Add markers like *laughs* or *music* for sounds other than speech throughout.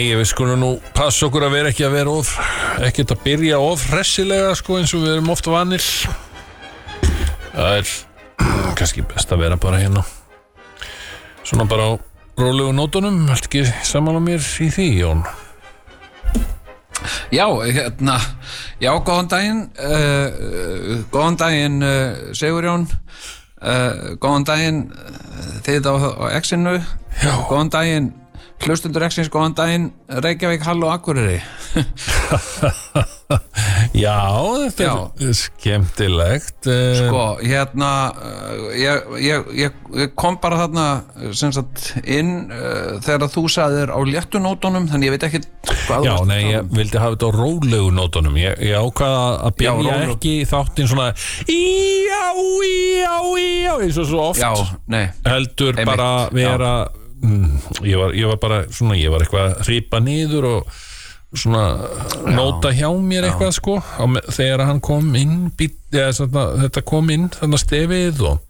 Nei, við skulum nú passa okkur að vera ekki að vera of ekkert að byrja of hressilega sko eins og við erum ofta vanir. Það er kannski best að vera bara hérna. Svona bara á rólegu nótunum Allt ekki saman á mér í því, Jón? Já, hérna, já, góðan daginn, uh, góðan daginn uh, Sigurjón, uh, góðan daginn þið á, á X-inu, Já. góðan daginn hlustundur X-ins, góðan daginn. Reykjavík, Hall og Akureyri. *laughs* Já, þetta er skemmtilegt eh, Sko, hérna, uh, ég, ég, ég, kom bara þarna sem sagt inn uh, þegar þú sagðir á léttunótonum, þannig ég veit ekki hvað Já, nei, tala ég um. vildi hafa þetta á rólegu nótunum. Ég, ég ákvaða að byrja rólegu. ekki þáttinn svona Já, já, já eins og svo oft. Já, nei, heldur Einmitt, bara vera mm, ég, var, ég var bara svona ég var eitthvað að hripa niður og svona nóta hjá mér eitthvað sko á me- þegar hann kom inn bít, eða, svona, þetta kom inn þannig stefið og,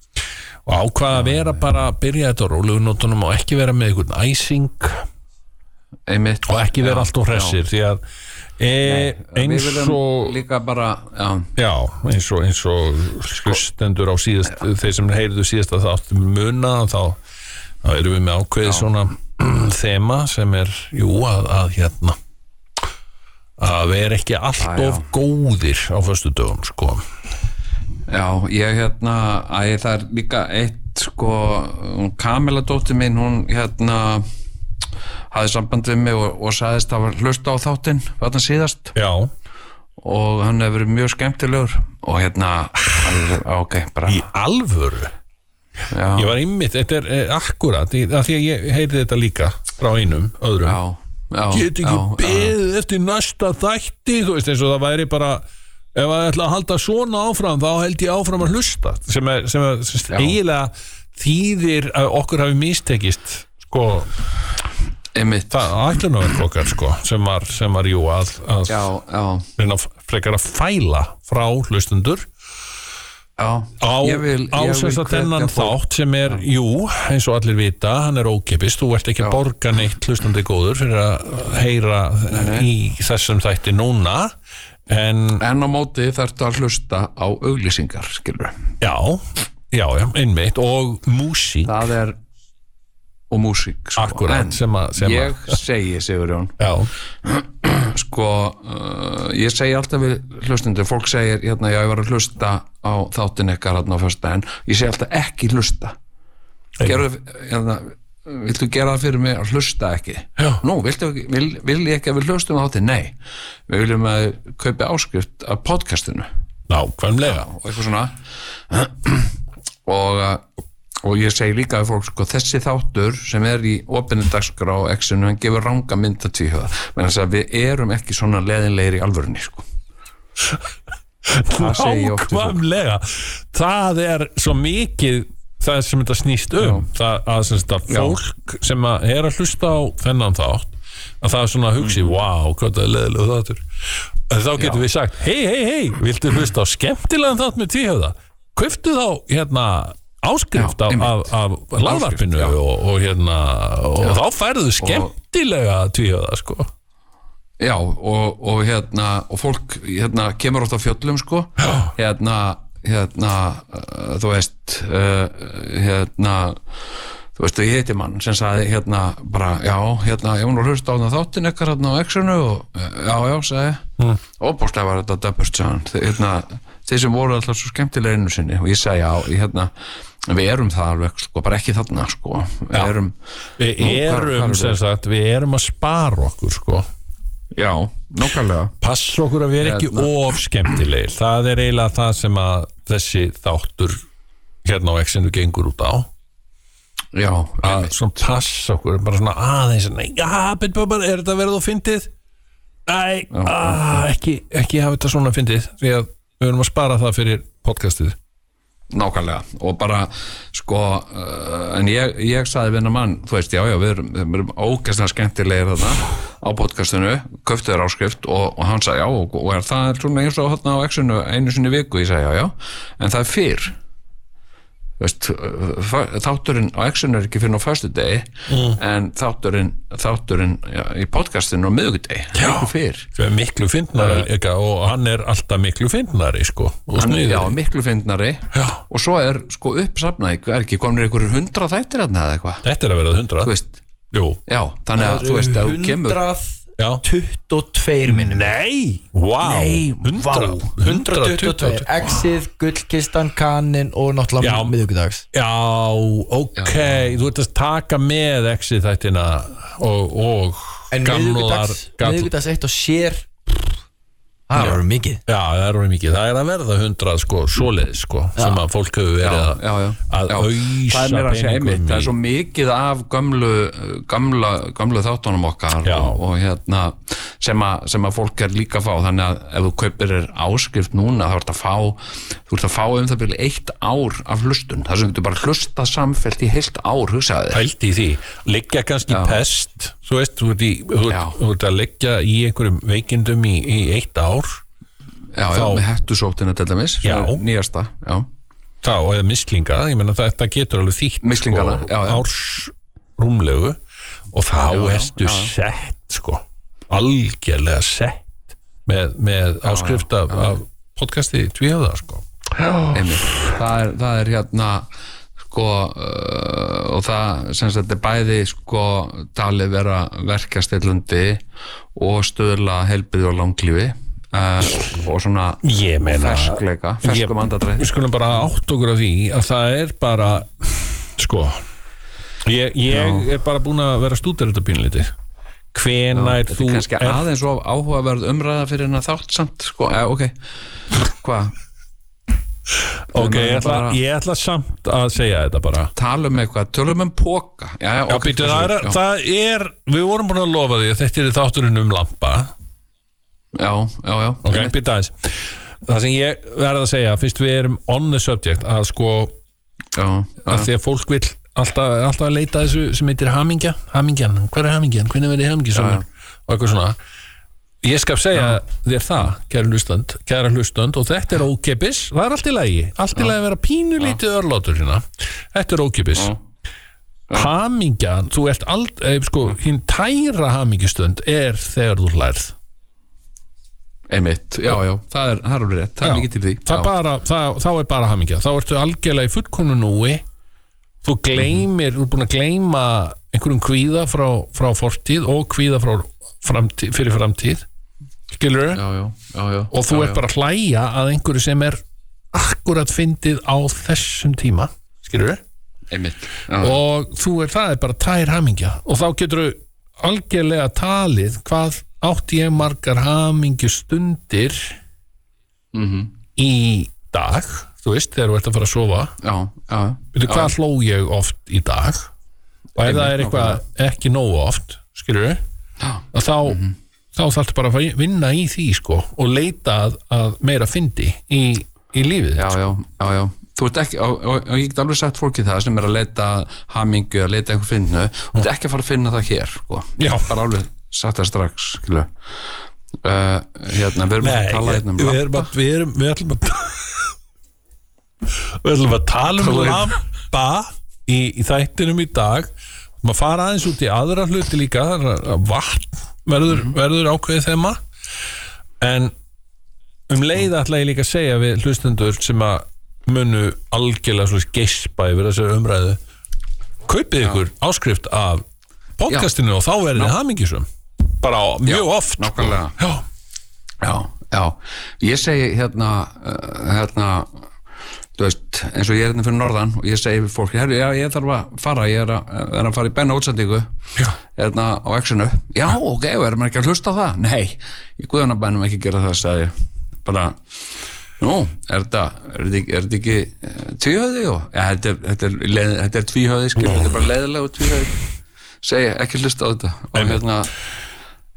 og ákvaða að vera bara að byrja þetta á rólegu nótunum og ekki vera með einhvern æsing. Einmitt. og ekki vera Já, allt og hressir því að e, Við eins og líka bara, já, já, eins og, og hlustendur á síðast þeir sem heyrðu síðast að það áttum muna þá, þá erum við með ákveðið svona *clears throat* þema sem er jú að, að hérna að vera ekki allt Já, já. of góðir á föstu dögum sko. Já, ég hérna, æ, það er líka eitt, sko, Kamila dóttir mín, hún hérna hafði samband við mig og, og sagðist að hlusta á þáttinn, þarna síðast. Já, og hann hefur verið mjög skemmtilegur og hérna, *laughs* ok, bara, í alvöru já, ég var ymmit, þetta er, er akkurat í- af því að ég heyrði þetta líka frá einum öðrum. Já, já, get ekki beðið eftir næsta þætti þú veist eins og það væri bara ef að ætla að halda svona áfram þá held ég áfram að hlusta sem, er, sem, er, sem eiginlega þýðir að okkur hafi mistekist sko, einmitt, það ætlunaverk okkar sko, sem var, sem var jú að, að frekar að fæla frá hlustundur já, á, ég vil, á ég sem vil sagt þennan þátt sem er, jú, eins og allir vita hann er ókipis, þú ert ekki að Já. borga neitt hlustandi góður fyrir að heyra í þessum þætti núna. En En á móti þarftu að hlusta á auglýsingar, skilur já, já, já, einmitt. Og músík, Það er og músík sko. akkurat sem að, ég að segi, Sigurjón já, sko, uh, ég segi alltaf við hlustundur, fólk segir hérna, já, ég var að hlusta á þáttin ykkar hérna á föstudaginn, ég segi alltaf ekki hlusta. Gerðu, hérna, viltu gera það fyrir mig að hlusta ekki? Já. nú, viltu, vil, vil ég ekki að við hlustum á þáttin, nei. Við viljum að kaupa áskrift af podcastinu. Nákvæmlega. Og eitthvað svona. *clears throat* Og, uh, og ég segi líka að fólk sko, þessi þáttur sem er í opinni dagskrá á X-inu, hann gefur ranga mynd að menn þess að við erum ekki svona leðinlegir í alvörunni sko. það segi ég oft við fólk. nákvæmlega það er svo mikið það sem þetta snýst um það að sem sagt að Já. fólk sem að er að hlusta á þennan þátt að það er svona að hugsi, mm. wow, hvað það er leðilega þáttur En þá getum Já. við sagt hei, hei, hei, viltu hlusta á skemmtilegan þátt með tvíhjöða kauftu þá hérna áskrift af, af, af laðvarpinu og, og hérna og þá færðu skemmtilega tvíhjöða sko. Já, og, og hérna og fólk hérna kemur átt á fjöllum sko, hérna hérna, uh, þú veist uh, hérna þú veist, ég heiti mann sem sagði hérna bara, já, hérna, ég var nú hlust á þarna þáttin ekkert hérna á X-unu og uh, já, já, sagði, mm. óbúrslega var þetta döpust, hérna þeir sem voru alltaf svo skemmtilega einu sinni. Og ég segi, já, hérna við erum það alveg, sko, bara ekki þarna, sko við Já. erum, við Nú, hvar- erum hvar við? sagt, við erum að spara okkur sko já, nokkarlega passa okkur að vera ekki Hérna. of skemmtilegir það er eiginlega það sem að þessi þáttur hérna á X-inu gengur út á já, að svona passa okkur bara svona aðeins já, bet bara, er þetta verið á fyndið? Æ, að, ekki, ekki hafa þetta svona fyndið því að við erum að spara það fyrir podcastið nákvæmlega. Og bara sko uh, en ég, ég saði við hennar mann þú veist, já, já, við erum, erum ógæslega skemmtilegir þarna á podcastinu köftu þér áskrift og, og hann sagði já, og, og er það svona eins og þarna á exinu einu sinni viku, ég sagði já, já. En það er fyrr veist, uh, þátturinn á Exxon er ekki fyrir á föstu degi Mm. en þátturinn, þátturinn já, í podcastinu á miðvikudegi miklu fyrr. Miklu fyndnari líka og hann er alltaf miklu fyndnari sko já, miklu fyndnari. Og svo er sko uppsafnaði er ekki komin einhverjur hundra þættir eða eitthvað? Þetta er að vera þú 100 veist, Jú. Já, þannig að þú veist að þú kemur 122 minnum Nei, vá. Nei, 100, vá. 122 Exið, Gullkistan, Kanin og náttúrulega Já. miðvíkudags Já, ok. Þú ert að taka með exit þættina og, og En gamlar miðvíkudags, gall- miðvíkudags eitt og sér Það var mikið. Já, það er orðið mikið, það er að verða 100 sko, svoleiðis sko, sem að fólk hefur verið já, að, já, já, að já. auðsa er segja einmitt, það er svo í mikið af gömlu, gamla, gamlu þáttunum okkar Já. og, og hérna sem, a, sem að fólk er líka að fá. Þannig að ef þú kaupir er áskrift núna þá ert að fá, þú ert að fá um það byrja eitt ár af hlustun. Það sem þú bara hlusta samfellt í heilt ár hugsaði pælt í því, liggja kannski Já. pest, þú veist, þú ert, í, þú, Já. þú ert að liggja í einhverjum veikindum í, í eitt ár já, já, Þá- með hettusóttina til dæmis Já. nýjasta já. þá eða mislinga, ég meina þetta getur alveg þýtt sko, já, já. árs rúmlegu og þá Já, já, ertu já. sett sko, algjörlega sett með, með áskrift af, af podcasti tvíhöða sko einmitt, það er, það er hérna sko uh, og það sem sagt er bæði sko talið vera verkastillandi og stöðla helbriði og langlífi uh, og svona meina ferskleika, ferskum andadræð við skulum bara átt okkur á því að það er bara sko ég, ég er bara búin að vera stúdur þetta pínlítið hvenær þetta þú er kannski er aðeins of áhugaverð umræða fyrir hennar þátt samt sko, eh, ok. Hvað, ok, ég ætla, bara- ég ætla samt að segja þetta bara. Talum um eitthvað tölum um póka já, já, Já, ok, býtu, það, er, það er, við vorum búin að lofa því að þetta er þátturinn um lampa. Já, já, já, ok, býta aðeins. Það sem ég verð að segja, fyrst við erum on the subject, að sko já, að já, því að fólk vil alltaf, alltaf að leita þessu sem heitir hamingja. Hamingjan, hver er hamingjan, hvernig verði hamingjusamur? Og eitthvað svona ég skal segja þér það, kæra hlustönd kæra hlustönd og þetta er ókipis það er allt í lagi, allt í lagi að vera pínu lítið örlátur hérna, þetta er ókipis Já. hamingjan þú ert aldrei, sko, hinn tæra hamingjustund er þegar þú hlærð. Einmitt, já, já, það er, alveg rétt. Það er mikið til því. Það já. bara, það, þá er bara hamingja þá ertu algjörlega í fullkonu núi. Þú gleymir, þú er búin að gleyma einhverjum kvíða frá, frá fortíð og kvíða frá framtíð, fyrir framtíð skilur já, já, já, já, og þú já, ert bara að hlæja að einhverju sem er akkurat fyndið á þessum tíma skilur já, og þú er, það er bara tær hamingja. Og þá getur þú algjörlega talið hvað átt ég margar hamingjustundir mhm, í dag þú veist, þegar þú ert að fara að sofa. Já, já. Veitu, hvað hló ég oft í dag? Og ef það er eitthvað ekki nógu oft skilur Já. að þá, þá þarftu bara að vinna í því sko og leita að, að meira fyndi í, í lífið já, já, já, já. Þú ert ekki, og, og, og ég get alveg sagt fólki það sem er að leita hamingu, að leita eitthvað finnu þú ert ekki að fara að finna það hér sko. Já. bara alveg sagt það strax skilu uh, hérna, við erum að tala hérna um við erum að við, erum, við ætlum að við ætlum að tala um Tala um- lampa í, í þættinum í dag. Maður fara aðeins út í aðra hluti líka vatn verður, Mhm. verður ákveðið þema. En um leið ætla ég líka að segja við hlustendur sem að munu algjörlega geispa yfir þessari umræðu. Kaupið ykkur áskrift af podcastinu og þá verður þið hamingisum bara á, mjög Já, oft sko. já, já, já, ég segi hérna uh, hérna þú veist, eins og ég er hérna fyrir norðan og ég segi við fólki, herru, já, ég þarf að fara ég er að, er að fara í benna útsendingu hérna á exinu já, ok, erum maður ekki að hlusta á það? nei, ég guðanabænum ekki gera það sagði ég, bara nú, er þetta er þetta ekki, er tvíhöði og, já, þetta er, þetta er, leið, þetta er tvíhöði skil, þetta er bara leiðilegu tvíhöði segi, ekki hlusta á þetta. Og hérna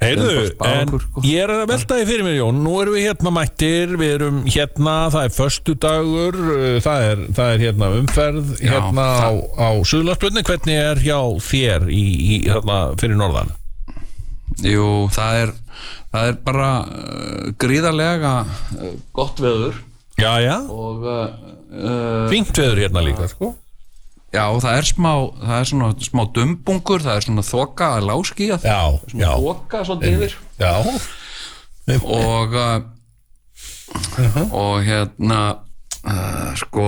Heyrðu, en sko. ég er að velta því fyrir mér Jón Nú erum við hérna mættir, við erum hérna Það er föstudagur uh, Það er, það er hérna umferð Já, Hérna á, á Suðlandsblöðni Hvernig er hjá þér í, í, hérna, fyrir norðan? Jú, það er það er bara uh, gríðarlega uh, gott veður Já, já, og uh, uh, fínt veður hérna líka sko. Já, það er smá það er svona smá dumbungur það er svona þoka að láskíja Já, svona já. þoka svolítið yfir Já, og uh, og hérna uh, sko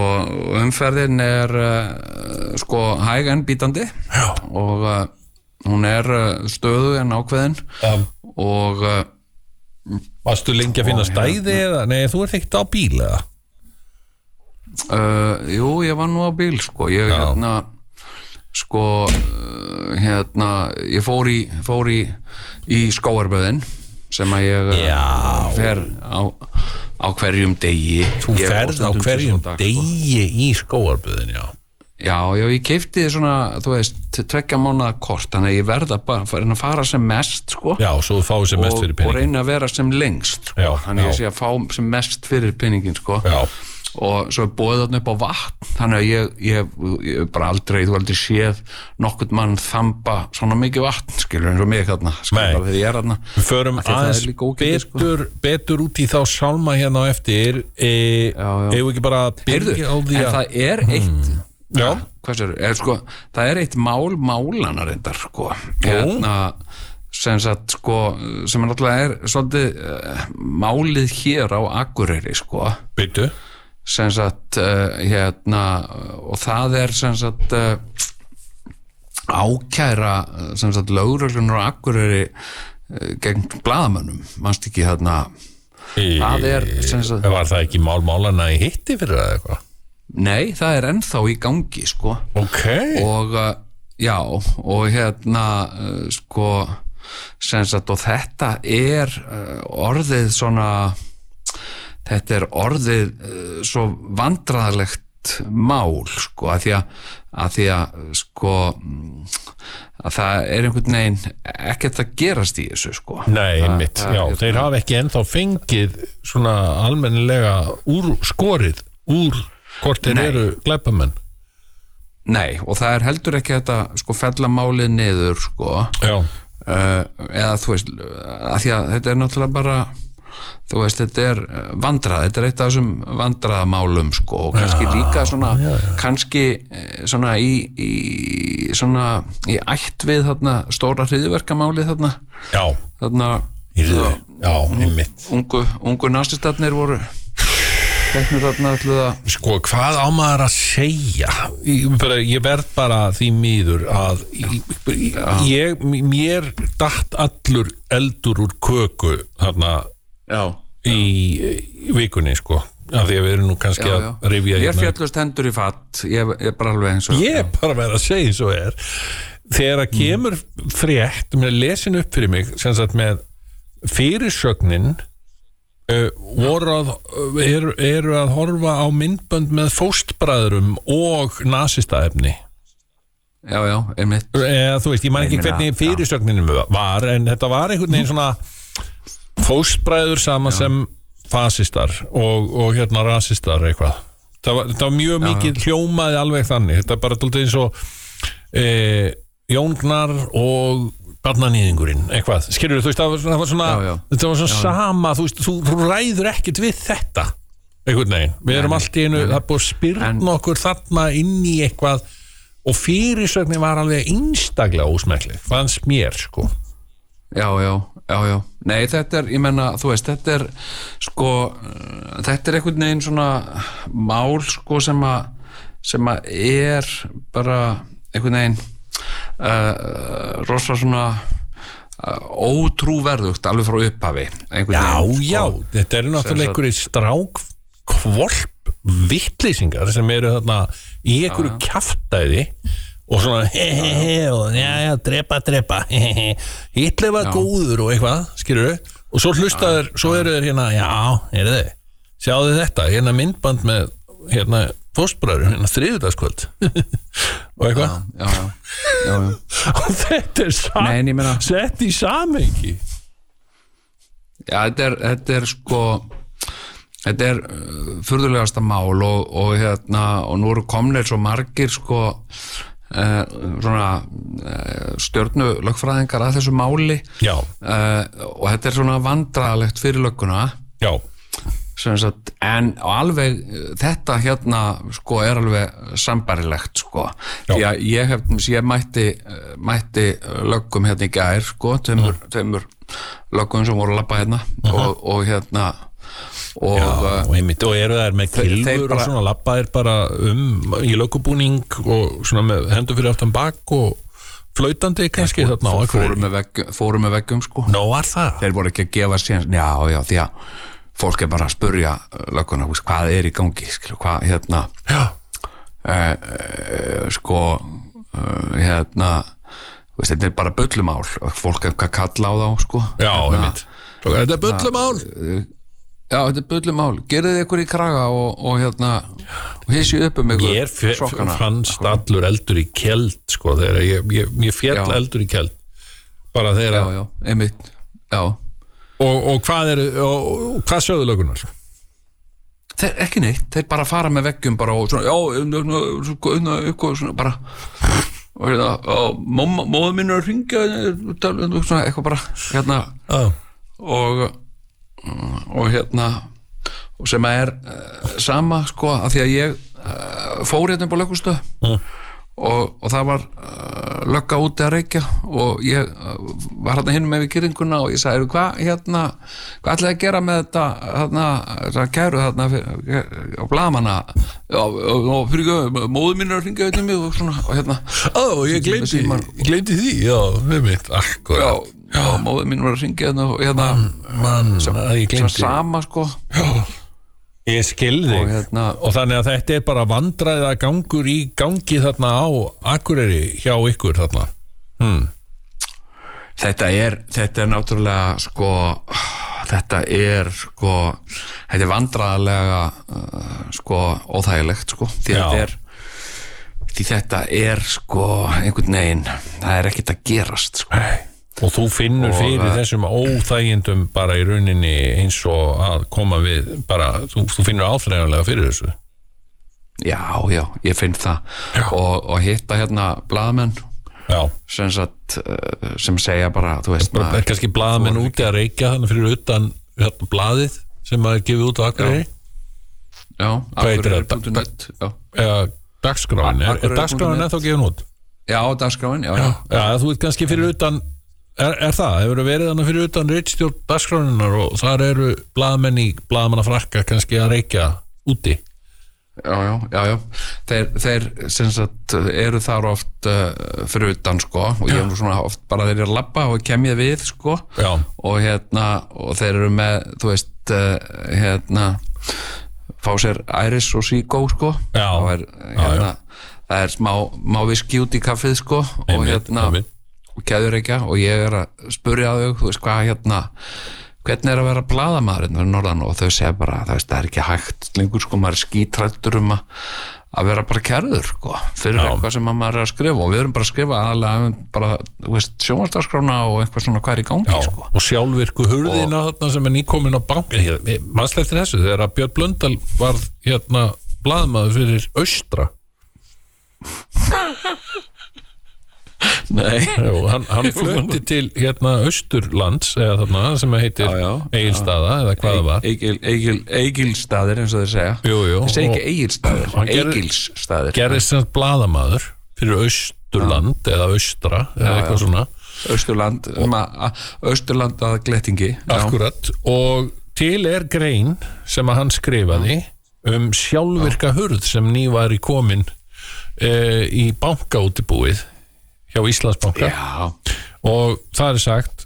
umferðin er uh, sko hæg en bítandi já, og uh, hún er uh, stöðu en ákveðin já. og uh, Varstu lengi að finna stæði eða? Nei, þú ert ekkert á bíl eða? Uh, jú, ég var nú á bíl sko, ég Já. hérna sko uh, hérna, ég fór í fór í, í skóarböðin sem að ég uh, Já. fer á, á hverjum degi Þú Ég- ferð á stundum hverjum á dag, sko. degi í skóarböðin, já Já, já, ég keipti svona, þú veist, tvekja mánuða kort, þannig að ég verða bara reyna að fara sem mest, sko Já, svo þú fáið sem mest og, fyrir og penning reyna að vera sem lengst, sko Já, þannig að já. ég sé að fá sem mest fyrir penningin, sko Já, og svo er bóðið þarna upp á vatn þannig að ég, ég, ég bara aldrei þú aldrei séð nokkurt mann þamba svona mikið vatn, skilur eins og mig þarna, skilur þegar ég er þarna. Við förum því að er aðeins líka ógeðið, sko. betur, betur út í þá sálma hérna á eftir. E, við ekki bara byrja á því að það er eitt Já. hvað sér, er, sko, það er eitt mál málana reyndar sko. hérna sem, sagt, sko, sem er náttúrulega er svolítið uh, málið hér á Akureyri sko, Byrju, sagt uh, hérna og það er sagt uh, ákæra sagt lögreglunar á Akureyri uh, gegn blaðamönnum. Mannst ekki hérna? Það er, sagt- Var það ekki mál-málana í hitti fyrir það eitthvað? nei, það er ennþá í gangi sko. Ok. Og já og hérna sko og þetta er orðið svona þetta er orðið uh, svo vandraðalegt mál sko að því að, að því að sko að það er einhvern veginn ekkert að gerast í þessu sko. Nei, einmitt, já, þeir hafa ekki ennþá fengið svona almennilega úr skorið úr hvort þeir eru glæpamenn. Nei, og það er heldur ekki þetta sko fella málið niður sko. Já, uh, eða þú veist að því að þetta er náttúrulega bara þú veist, þetta er uh, vandrað þetta er eitt af þessum vandraðamálum sko, og kannski líka svona kannski eh, svona í, í svona í ætt við þarna stóra hriðverkamálið þarna. Já, þarna já, einmitt. ungu, ungu nastistarnir voru Sko, hvað á maður að segja? Ég, bara, ég verð bara því miður að ég, mér datt allur eldur úr köku þarna já, í, vikunni, sko. Af því að við erum nú kannski já, að já. rifja ég hérna. fjallust hendur í fatt. Ég er bara alveg eins og Ég er bara verið að segja eins og er. Þegar að kemur frétt með lesin upp fyrir mig sem sagt með fyrirsögnin uh, voru að eru, eru að horfa á myndbönd með fóstbræðurum og nasistaefni já, já, einmitt. Eða þú veist, ég Ég ekki hvernig fyrirsögnin var en þetta var einhvern veginn *laughs* svona fóstbræður sama sem fasistar og, og hérna rasistar eitthvað. Það var, það var mjög mikið hljómaði alveg þannig. Þetta er bara dálítið eins og e, Jóngnar og barnanýðingurinn, eitthvað. Skilur þú veist, það var, það var svona Já, já. þetta var svona sama, þú veist, þú, ræður ekkert við þetta einhvern veginn, við erum allt í einu það er búið að spyrna okkur þarna inn í eitthvað og fyrirsögnin var alveg einstaklega ósmekli, fannst mér sko Já, já, já, já. Nei, þetta er, ég menna, þú veist, þetta er sko, þetta er einhvern veginn svona mál sko sem að sem að er bara einhvern veginn uh, rosa svona uh, ótrúverðugt alveg frá upphafi Já, veginn, já, sko. þetta eru náttúrulega einhverju strák kvolp vittlýsingar sem eru þarna í einhverju kjaftæði og svona he he he og já já drepa drepa. *laughs* Hitler var góður og eitthvað skilur og svo hlustaður, svo eru þeir hérna já, eru þeir, sjáðu þetta hérna myndband með hérna fóstbræður, hérna þriðudagskvöld *laughs* og eitthvað. Já, já, já, *laughs* og þetta er samt Nei, meina- sett í samengi Já, þetta er, þetta er sko þetta er uh, furðulegasta mál og, og hérna og nú eru komnir svo margir sko svona uh, stjörnu lögfræðingar að þessu máli. Já, uh, og þetta er svona vandralegt fyrir lögguna. Já, sagt, en alveg eh, þetta hérna sko er alveg sambarilegt sko. Því að ég hef, ég mætti eh, mætti löggum hérna í gær sko, tveimur, tveimur löggum sem voru að lappa hérna. Og, og hérna og Já, uh, einmitt, og eru þær með kilfur og svona labbaðir bara um í lögubúning og svona með hendur fyrir aftan bak og flautandi kannski þarna á fóru einhverju með, veggum sko. Nó var það. Þeir voru ekki að gefa sér já, já, því að fólk er bara að spurja lögguna, veist, hvað er í gangi? Skilu, hvað, hérna uh, uh, sko uh, hérna veist, þetta er bara bullumál. Fólk er að kalla á þá sko. Já, hérna, Þetta er bullumál já, þetta er bullumál, gerðið ykkur í kraga og, og hérna og hissi upp um ykkur Ég fannst allur eldur í kjeld sko þegar ég, ég, ég fjall eldur í kjeld bara þegar já, já, einmitt. Já, og, og hvað er og, og hvað sögðu lögunar? þeir, ekki neitt, þeir bara fara með veggjum bara og svona, já, um, um, um, sko, um, eitthvað svona bara og hérna, minn er að ringja svona, eitthvað bara hérna, og og hérna og sem er uh, sama sko að því að ég uh, fór hérna upp á lögustöð Mm. og, og það var uh, lögga úti að reykja og ég var hérna hinn með við kyrringuna og ég sagði, hvað hérna hvað ætlaði að gera með þetta hérna, þetta kæru fyrir, á blamanna já, og, og fyrir ekki, móður mín er að ringa auðvitað mig og svona, og hérna. Ó, ég glemdi því, já, einmitt, já, akkurat já, móður mín var að ringa hérna og hérna, mann, að ég sem glemdi sama sko. Ég skilði og hérna og þannig að þetta er bara vandræða gangur í gangi þarna á Akureyri hjá ykkur þarna. Hmm. þetta er, þetta er náttúrulega sko þetta er sko þetta er vandræðalega uh, sko óþægilegt sko. Því Já. þetta er því þetta er sko einhvern veginn það er ekkert að gerast sko og þú finnur Og, fyrir eh, þessum óþægindum bara í rauninni eins og að koma við bara, þú, þú finnur áþræðanlega fyrir þessu? Já, já, ég finn það. Og, og hitta hérna blaðmenn Já, sem, sagt, uh, sem segja bara þú veist bara er kannski blaðamenn úti að reykja þannig fyrir utan hérna, blaðið sem að er gefið út á Akureyri? Já, Hvað heitir þetta? Akureyri.net, já, eða dagskráin, er, er Akureyri.net. dagskráin ennþá gefin út? já, dagskráin, já, já Já, þú ert kannski fyrir utan er, er það, hefur verið þannig fyrir utan reitstjórn dagskráninnar og þar eru blaðmenn í blaðmanna frakka kannski að reykja úti? Já, já, já, já. Þeir, þeir sagt eru þar oft uh, fyrir utan sko. Og ég er nú svona oft bara þeir eru að labba og kem ég við sko. Og hérna og þeir eru með þú veist uh, hérna fá sér Iris og Seago sko. Og er, hérna, það er smá, má viski út í kaffið sko. Og Einmitt, hérna einmitt. og og ég er að spurja þau þú veist hvað hérna hvernig er að vera bladamaður hérna norðan og þau segja bara það, veist, það er ekki hægt lengur sko maður er skítrættur um að að vera bara kærður sko, fyrir Já. eitthvað sem að maður er að skrifa og við erum bara að skrifa aðalega um bara, þú veist, sjónvarsdagskrána og eitthvað svona hvað er í gangi já, sko. og sjálfvirku hurðina þarna sem er nýkomin á bank mannst eftir þessu, þegar að Björn Blöndal var hérna blaðmaður fyrir Austra Jú, hann, hann *laughs* flutti til hérna Austurlands eða þarna sem heitir. Egilstaða eða hvað það var. Egil, Egil, Egilstaðir eins og þeir segja. Jú, jú, Þeir segja ekki Egilstaðir, Egilsstaðir. gerðist sem blaðamaður fyrir Austurland eða Austra eða eitthvað svona. A- Austurland að glettingi akkurat og til er grein sem að hann skrifaði um sjálfvirka hurð sem nývar í komin e, í bankaútibúið hjá Íslandsbanka. Já, og það er sagt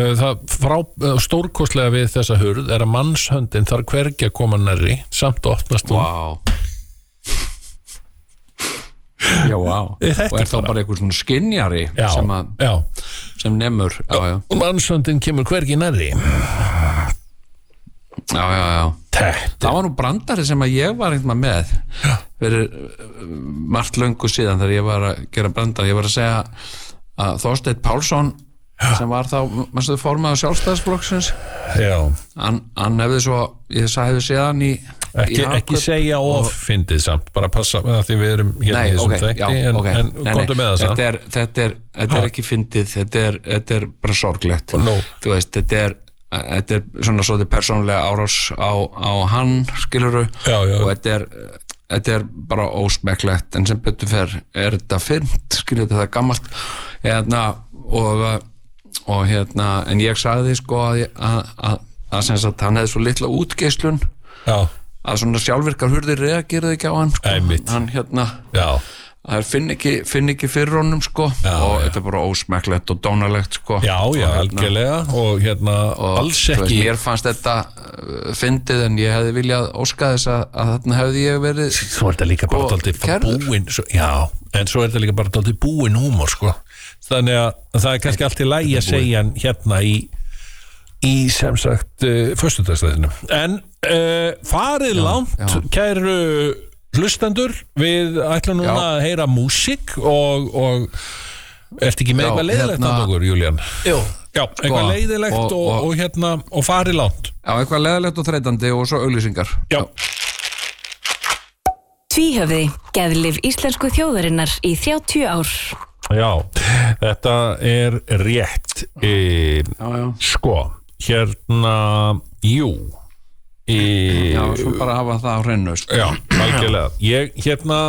uh, uh, stórkostlega við þessa hurð er að mannshöndin þarf hvergi að koma nærri samt að opnast hún. Vá. Já, *laughs* þetta Og er þá bara- eitthvað svona skinjari já, sem, sem já, og mannshöndin kemur hvergi nærri já, já, já. Það var nú brandari sem að ég var einhvern með fyrir uh, margt löngu síðan þegar ég var að gera brandari ég var að segja að Þorsteinn Pálsson sem var þá, mannstu þau formaður sjálfstæðsflokksins já, hann, hann hefði svo, ég sagði séðan í ekki, ekki segja of fyndið samt, bara passa með því við erum hérna Nei, í þessum ok, þætti já, en, ok. en Nei, nei, komdu með það þetta er, þetta er, þetta er ekki fyndið þetta er, þetta er bara sorglegt. Nú. þú veist, þetta er þetta er svona svo persónulega árás á, á hann skiluru Já, já. og þetta er þetta er bara ósmekklegt. En sem betur fer er þetta fyrnt? Skilur þetta er gammalt hérna, og, og hérna en ég sagði sko að, að, hann hefði svo litla útgeislun. Já, að svona sjálfvirkar hurðir reageraði ekki á hann sko. Einmitt. hann hérna já, það finn ekki, finn ekki fyrir honum sko. Já, og já. þetta er bara ósmekklegt og dónalegt sko. Já, já, og, hérna, algjörlega. Og hérna, og, alls ekki. mér fannst þetta uh, fyndið en ég hefði viljað óska þess að, að þarna hefði ég verið svo er þetta líka bara Sko, daldið búin svo, já, en svo er þetta líka bara daldið búin húmor sko. þannig að það er kannski allt í lægi að segja hérna í í sem sagt uh, föstudagstæðinu en uh, farið langt já. kæru hlustendur við ætlum núna Já. að heyra músík og, og ertu ekki með Já, eitthvað leiðilegt hérna- hérna, okkur, Júlían? Jú, Já, eitthvað leiðilegt og, og- og, og- hérna og farið langt Já, eitthvað leðalegt og þreytandi og svo auglýsingar Já, Tvíhöfði, geðlif íslensku þjóðarinnar í 30 ár. já þetta er rétt e, já, já. Sko, hérna Jú e, Já, svo bara hafa það á hreinu sko. Já, algjörlega. Ég, hérna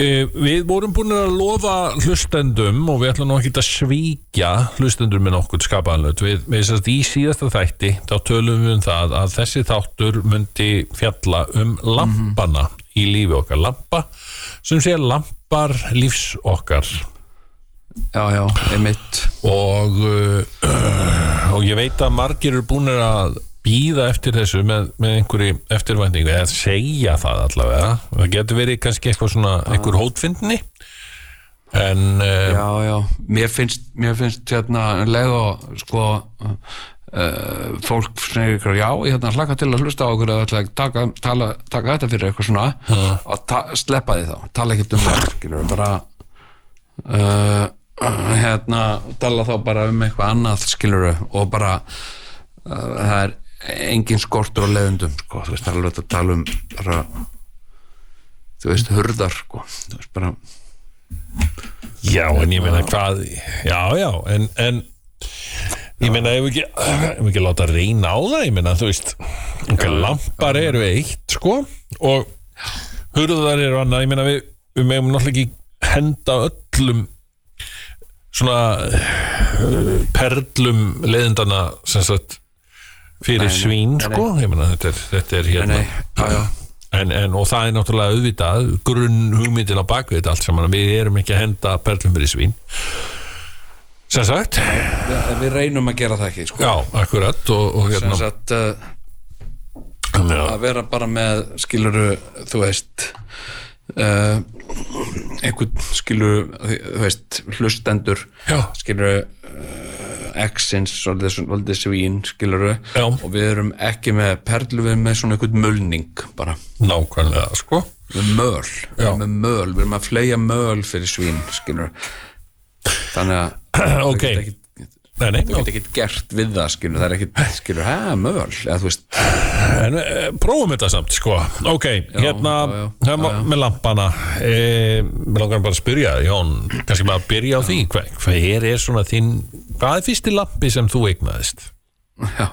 e, Við vorum búin að lofa hlustendum og við ætlum nú ekki að svíkja hlustendum með nokkuð skapaðanlut við, við sérst í síðasta þætti þá tölum við um það að þessi þáttur myndi fjalla um lampana í lífi okkar. Lampa sem sé lampar lífs okkar. Já, já, einmitt. Og uh, og ég veit að margir eru búin að býða eftir þessu með, með einhverju eftirvæntingu eða segja það allavega. Það getur verið kannski eitthvað svona einhver hótfindni. En uh, Já, já, mér finnst mér finnst hérna leið og sko uh, fólk segir ykkur, já, ég hérna hlaka til að hlusta á okkur að taka, tala, taka þetta fyrir eitthvað svona og ta, sleppa því þá, tala ekkert um það skilur, bara uh, hérna tala þá bara um eitthvað annað skilur og bara uh, það er engin skortur á leiðundum sko, þú veist, það er alveg að tala um bara þú veist, hurðar sko, þú veist, bara já, en ég meina hvað já, já, en, en ég meina, ef ekki ef ekki láta reyna á það, ég meina, þú veist lampar eru eitt sko, og hurðar eru annað, ég meina, við, við megum náttúrulega ekki henda öllum svona uh, perlum leiðindana sem sagt fyrir svín sko, þetta er, þetta er hérna nei. En, en, og það er náttúrulega auðvitað grunn hugmyndin á bakvið allt saman við erum ekki að henda perlum fyrir svín sem sagt við, við reynum að gera það ekki sko. já, akkurat og, og sem hérna sagt uh, að vera bara með skiluru, þú veist uh, einhvern skiluru, þú veist hlustendur Já. skiluru uh, X-ins, svolítið, svolítið svín skiluru, Já. og við erum ekki með perlu, við erum með svona einhvern mölning bara, nákvæmlega sko. Við möl. Við erum með möl, við erum að fleia möl fyrir svín, skiluru þannig að *clears throat* ok, nei, nei, þú get ekki gert við það, skilur, það er ekki skilur, hæ, möl, eða þú veist. En e, prófum þetta samt sko. Ok, hérna já, er já, já. með lampana. E, mér langar bara að spyrja Jón, kannski bara að byrja á því. Hvað, hvað er, er svona þinn hvað er fyrsti lampi sem þú eignaðist? Já,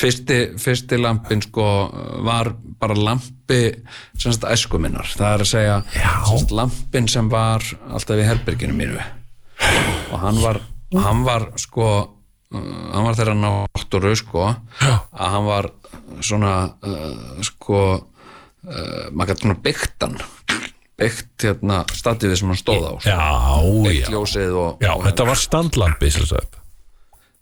fyrsti, fyrsti lampin sko var bara lampi sem sagt æsku minnar. Það er að segja sem sagt, lampin sem var alltaf í herberginu mínu. Og hann var hann var sko uh, hann var þeirra náttúru sko að hann var svona uh, sko uh, maður gæti svona byggt hann byggt hérna statífið sem hann stóð á sko. byggt ljósið og, já, og þetta var standlampi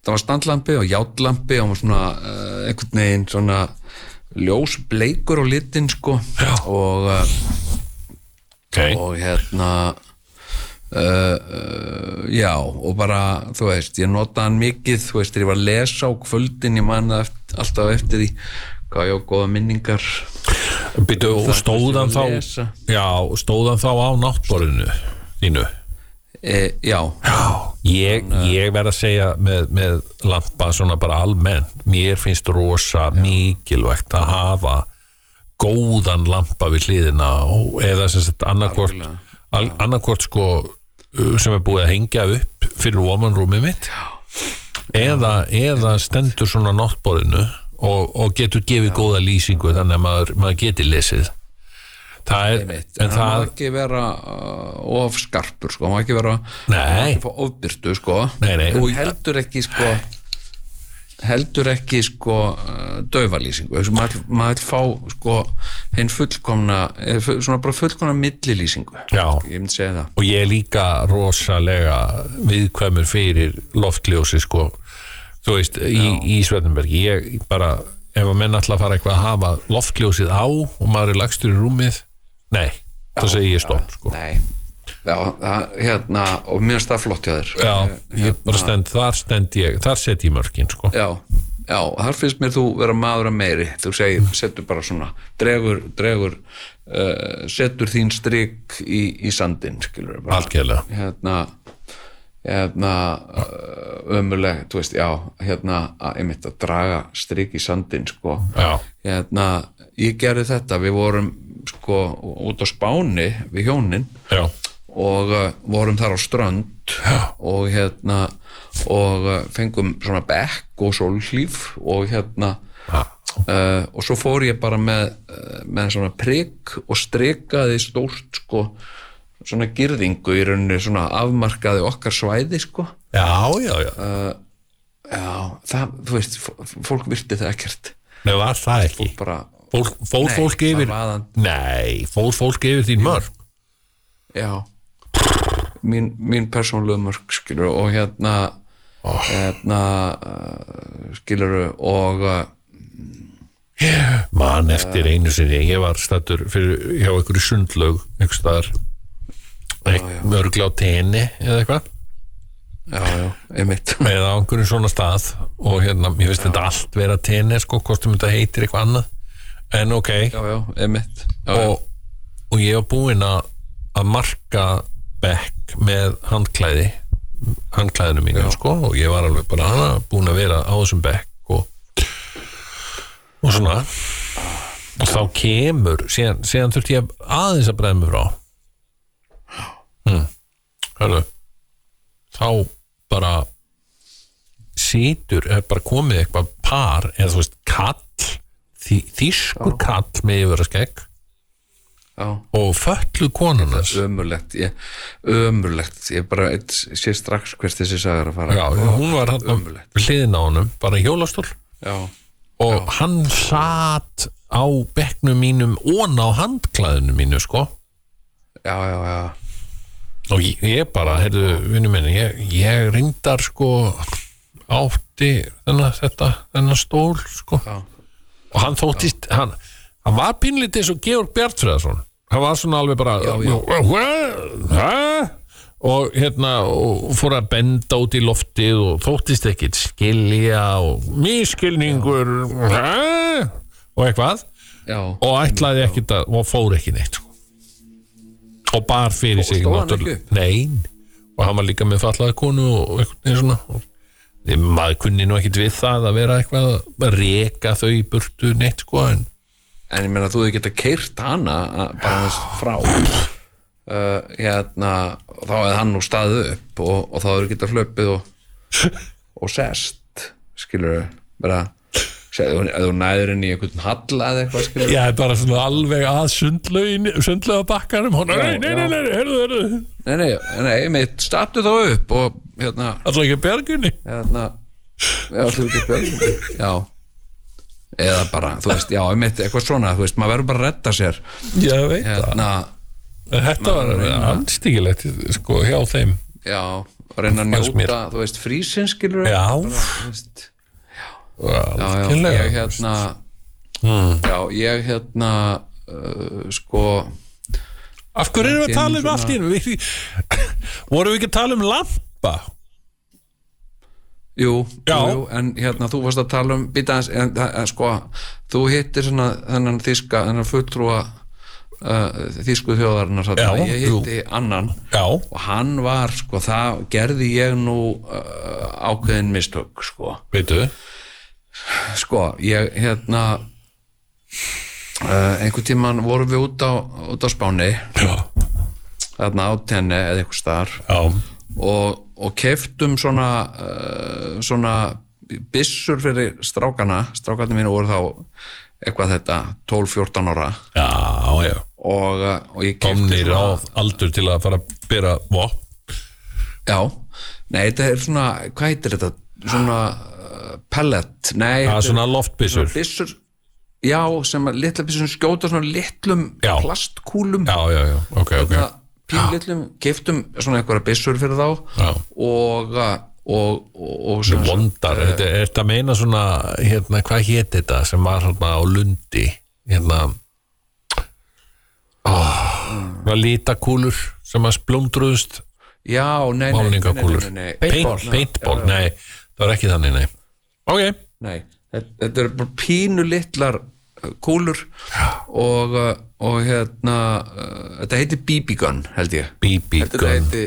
það var standlampi og játlampi og svona uh, einhvern veginn svona ljós bleikur á litin sko. Já. og, uh, ok, og hérna uh, uh, já og bara þú veist ég notaði hann mikið þú veist ég var að lesa á kvöldin ég man það eftir, alltaf eftir því hvað ég á góða minningar. Býtu, og stóðan þá já, stóðan þá á náttborinu þínu e, já, já, ég, ég verð að segja með, með lampa svona bara almennt mér finnst rosa mikilvægt að hafa góðan lampa við hliðina og, eða sem sagt al- annarkvort sko sem er búið að hengja upp fyrir woman roomið mitt. Eða, eða stendur svona náttborðinu og, og getur gefið góða lýsingu þannig að maður, maður geti lesið. Það er, en það það ekki vera uh, of skarpur sko, má ekki vera ofbyrtu sko. Nei, nei. og heldur ekki sko heldur ekki sko uh, dauvalýsingu Þessu maður maður fá sko hinn fullkomna eh, svona bara fullkomna millilýsingu. Já. ég og ég er líka rosalega viðkvæmur fyrir loftljósi sko. Þú veist, í, í Sveitinberg ég bara, ef að menn ætla að fara eitthvað að hafa loftljósið á og maður er lagstur í rúmið, nei það segi ég stopp sko. Nei Já, það, hérna, og mér finnst það flott hjá þér. Já, Eh, ég bara stend, þar stend ég þar set ég mörkin sko. Já, já, þar finnst mér þú vera maður að meiri. Þú segir, setur bara svona dregur, dregur uh, setur þín strik í, í sandin skilur bara, algjörlega, hérna hérna uh, ömuleg, þú veist, já hérna, að, einmitt að draga strik í sandin sko, já, hérna ég gerði þetta, við vorum sko út á Spáni við hjónin. Já og uh, vorum þar á strönd og hérna og uh, fengum svona bekk og sólhlíf og hérna uh, og svo fór ég bara með, uh, með svona prigg og strikaði stórt sko svona girðingu í rauninni svona afmarkaði okkar svæði sko. Já, já, já, já, það, þú veist, fólk virti það ekkert. Nei var það ekki? Bara, fólk, fór Nei, fólk yfir nei, fólk yfir þín mörg já mín, mín persónlega mörg skilur og hérna hérna uh, skilur og uh, man eftir einu sinni ég var stættur fyrir hjá einhverju sundlaug einhver staðar mörgla á tenni eða eitthvað. Já, já, einmitt. Eða á einhverjum svona stað og hérna, ég veist þetta allt vera tenni sko, hvort um þetta heitir eitthvað annað. En ok, já, já, og, og ég var búinn að marka bekk með handklæði handklæðinu mínu sko og ég var alveg bara hana, búinn að vera á þessum bekk og, og svona. Og þá kemur síðan, síðan þurfti ég aðeins að bregða mig frá. Hm, hörðu þá bara situr, er bara komið eitthvað par, eða þú veist kall, þý, þýskur kall með yfir að skegg já. og föllu konunars ömurlegt ég, ömurlegt, ég bara sé strax hvert þessi sagar að fara. Já, hún var hann hliðin á honum, bara hjólastól. Já, og hann satt á bekknum mínum og á handklæðinu mínu sko. Já, já, já. Og ég, ég bara, heyrðu, vinnu minni ég, ég reyndar sko átti þennan, þetta, þennan stól sko. Já. og hann þóttist hann, hann var pínlítið eins og Georg Bjartfriðarsson hann var svona alveg bara Já, já. Og hérna og fór að benda út í loftið og þóttist ekkit skilja og miskilningur og eitthvað. Já, og ætlaði ekkit að og fór ekki neitt sko. og bar fyrir sig stóð hann náttúrulega- ekki upp? Nei, og hann var líka með fallaði konu og eitthvað svona. Maður kunni nú ekkit við það að vera eitthvað að reka þau burtu neitt sko en en ég meina þú hefði geta keirt hana að- bara hans frá. Uh, hérna þá hefði hann nú staðið upp og, og þá hefði geta hlöpið og, og sest skilur bara ef þú næður inn í einhvern halla eða eitthvað skilur er bara svona alveg að sundlega bakkanum. Hún, nei, nei, nei, nei, herðu, herðu nei, nei, nei, mitt statu þá upp og hérna, alltaf ekki bergunni hérna já, þú ekki björn já eða bara, þú veist, já, mitt eitthvað svona, þú veist, maður verður bara að redda sér. Ég veit hérna, það þetta var anstíkilegt sko hjá þeim. Já, reyna að njóta þú veist, frísinn skilur Já. þú veist. Já, já, algjörlega. ég hérna já, ég hérna uh, sko af hverju erum við að tala um allt í *laughs* vorum við ekki að tala um lampa jú, jú, jú, en hérna þú varst að tala um býta en, en, sko þú hittir svona þennan þíska þennan fulltrúa uh, þísku þjóðarinnar. Já, ég jú. hitti annan. Já, og hann var, sko, það gerði ég nú uh, ákveðin mistök, sko. Veitu? Sko, ég hérna uh, einhvern tíman vorum við út á, út á Spáni. Já, þarna á tenni eða einhver staðar. Já, og, og keftum svona uh, svona byssur fyrir strákana. Strákarnir mínu voru þá eitthvað þetta 12-14 ára. Já, já. Og, uh, og ég kefti Komnir á aldur til að fara að byrja vopn. Já, nei þetta er svona hvað heitir þetta, svona uh, pellet, nei er svona loftbyssur. svona já, sem að litla byssur sem skjóta svona litlum Já. plastkúlum. Já, já, já, ok, ok Litlum, keftum svona einhverja byssur fyrir þá Já. og uh, og, og, og sem Vondar, þetta er þetta að meina svona hérna, hvað hétt þetta sem var hérna á Lundi? Hérna oh, lítakúlur sem að splundruðust? Já, nei, nei, nei, nei, Paintball. Paint, paintball, nei, það var ekki þannig, nei. Ok, nei þetta, er bara pínu litlar uh, kúlur og, uh, og hérna uh, þetta heitir BB gun held ég. BB gun. heiti,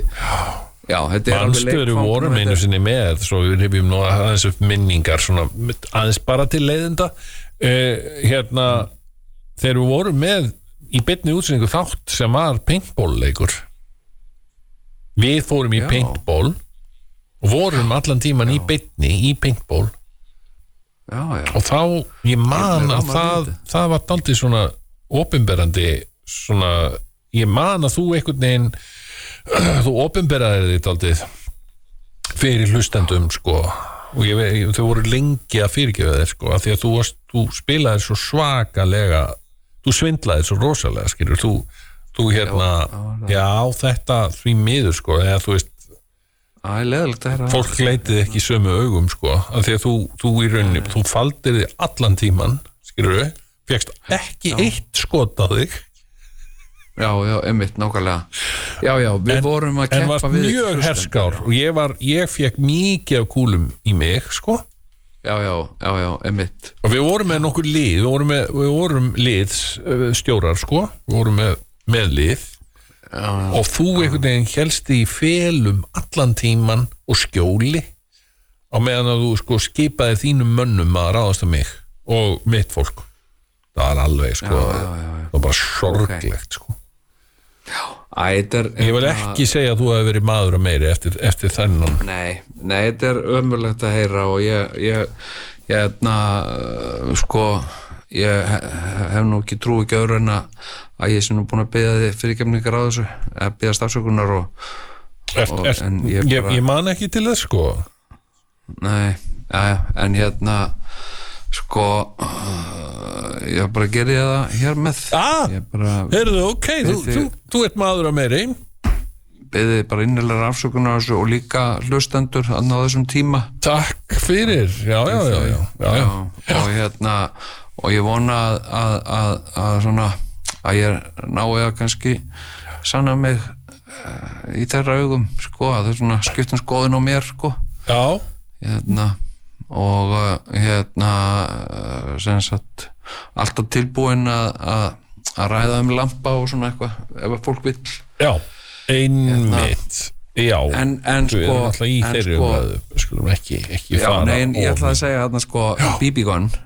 já, leikfang vorum einu sinni með svo við rifjum nú aðeins upp minningar svona, aðeins bara til leiðinda uh, hérna þegar við vorum með í beinni útsendingu þátt sem var paintball leikur. Við fórum í Já. paintball og vorum allan tíman í beinni í paintball já, já, og þá, ég man Ég- að ég- það, það var daldið svona opinberandi svona, ég man að þú einhvern veginn *clears throat* þú opinberaði þið daldið fyrir hlustendum sko. Og ég, veit- þau voru lengi að fyrirgefa þeir sko, af því að þú, varst, þú spilaði svo svakalega þú svindlaði svo rosalega skilur, þú, þú hérna já, þetta því miður sko, eða þú veist það er leðilegt að það. fólk leitið ekki sömu augum sko, af því að þú, þú í rauninni þú faldir þig allan tíman skilur við, fegst ekki eitt skot á þig, já, já, einmitt, nákvæmlega. Já, já, við vorum að en keppa varst við mjög hlustendur. herskár og ég var, ég fekk mikið af kúlum í mig, sko. Já, já, já, já, einmitt. Og við vorum með nokkur lið, við vorum, með, við vorum liðs uh, stjórar, sko. Við vorum með, með lið. já, já, og þú einhvern veginn helst í felum allan tíman og skjóli á meðan að þú sko skipaði þínum mönnum að ráðast að mig og mitt fólk. Það var alveg sko Já, já, já, það var bara sorglegt sko. Æ, þetta er ég vil hérna- ekki segja að þú hefði verið maður að meiri eftir, eftir þennan. Nei, nei, þetta er ömurlegt að heyra og ég, ég, ég hérna, uh, sko, ég he- hef nú ekki trú ekki öðru en að ég sé nú búin að beða þið fyrirgefningar á þessu, að beða stafsökunar og, Ert, Og- en ég, ég ég, bara- man ekki til þess sko nei, já, en hérna, sko, ég bara gerði það hér með, ah, ég bara heyrðu, ok, þú, þú, þú ert maður að meiri beði bara innilega afsökunar og líka hlustendur að á þessum tíma. takk fyrir, já, já, já, já, já. já, og hérna og ég vona að, að, að, að svona að ég nái að kannski sanna mig uh, í þeirra augum sko, að það er svona skiptum skoðun á mér sko, já. hérna og uh, hérna uh, sem sagt alltaf tilbúin að, ræða um lampa og svona eitthvað ef að fólk vill. Já, einmitt. Já, En- en sko- en sko- skulum ekki, ekki já, nei, ég of ætla að segja þarna sko BB gun sem sagt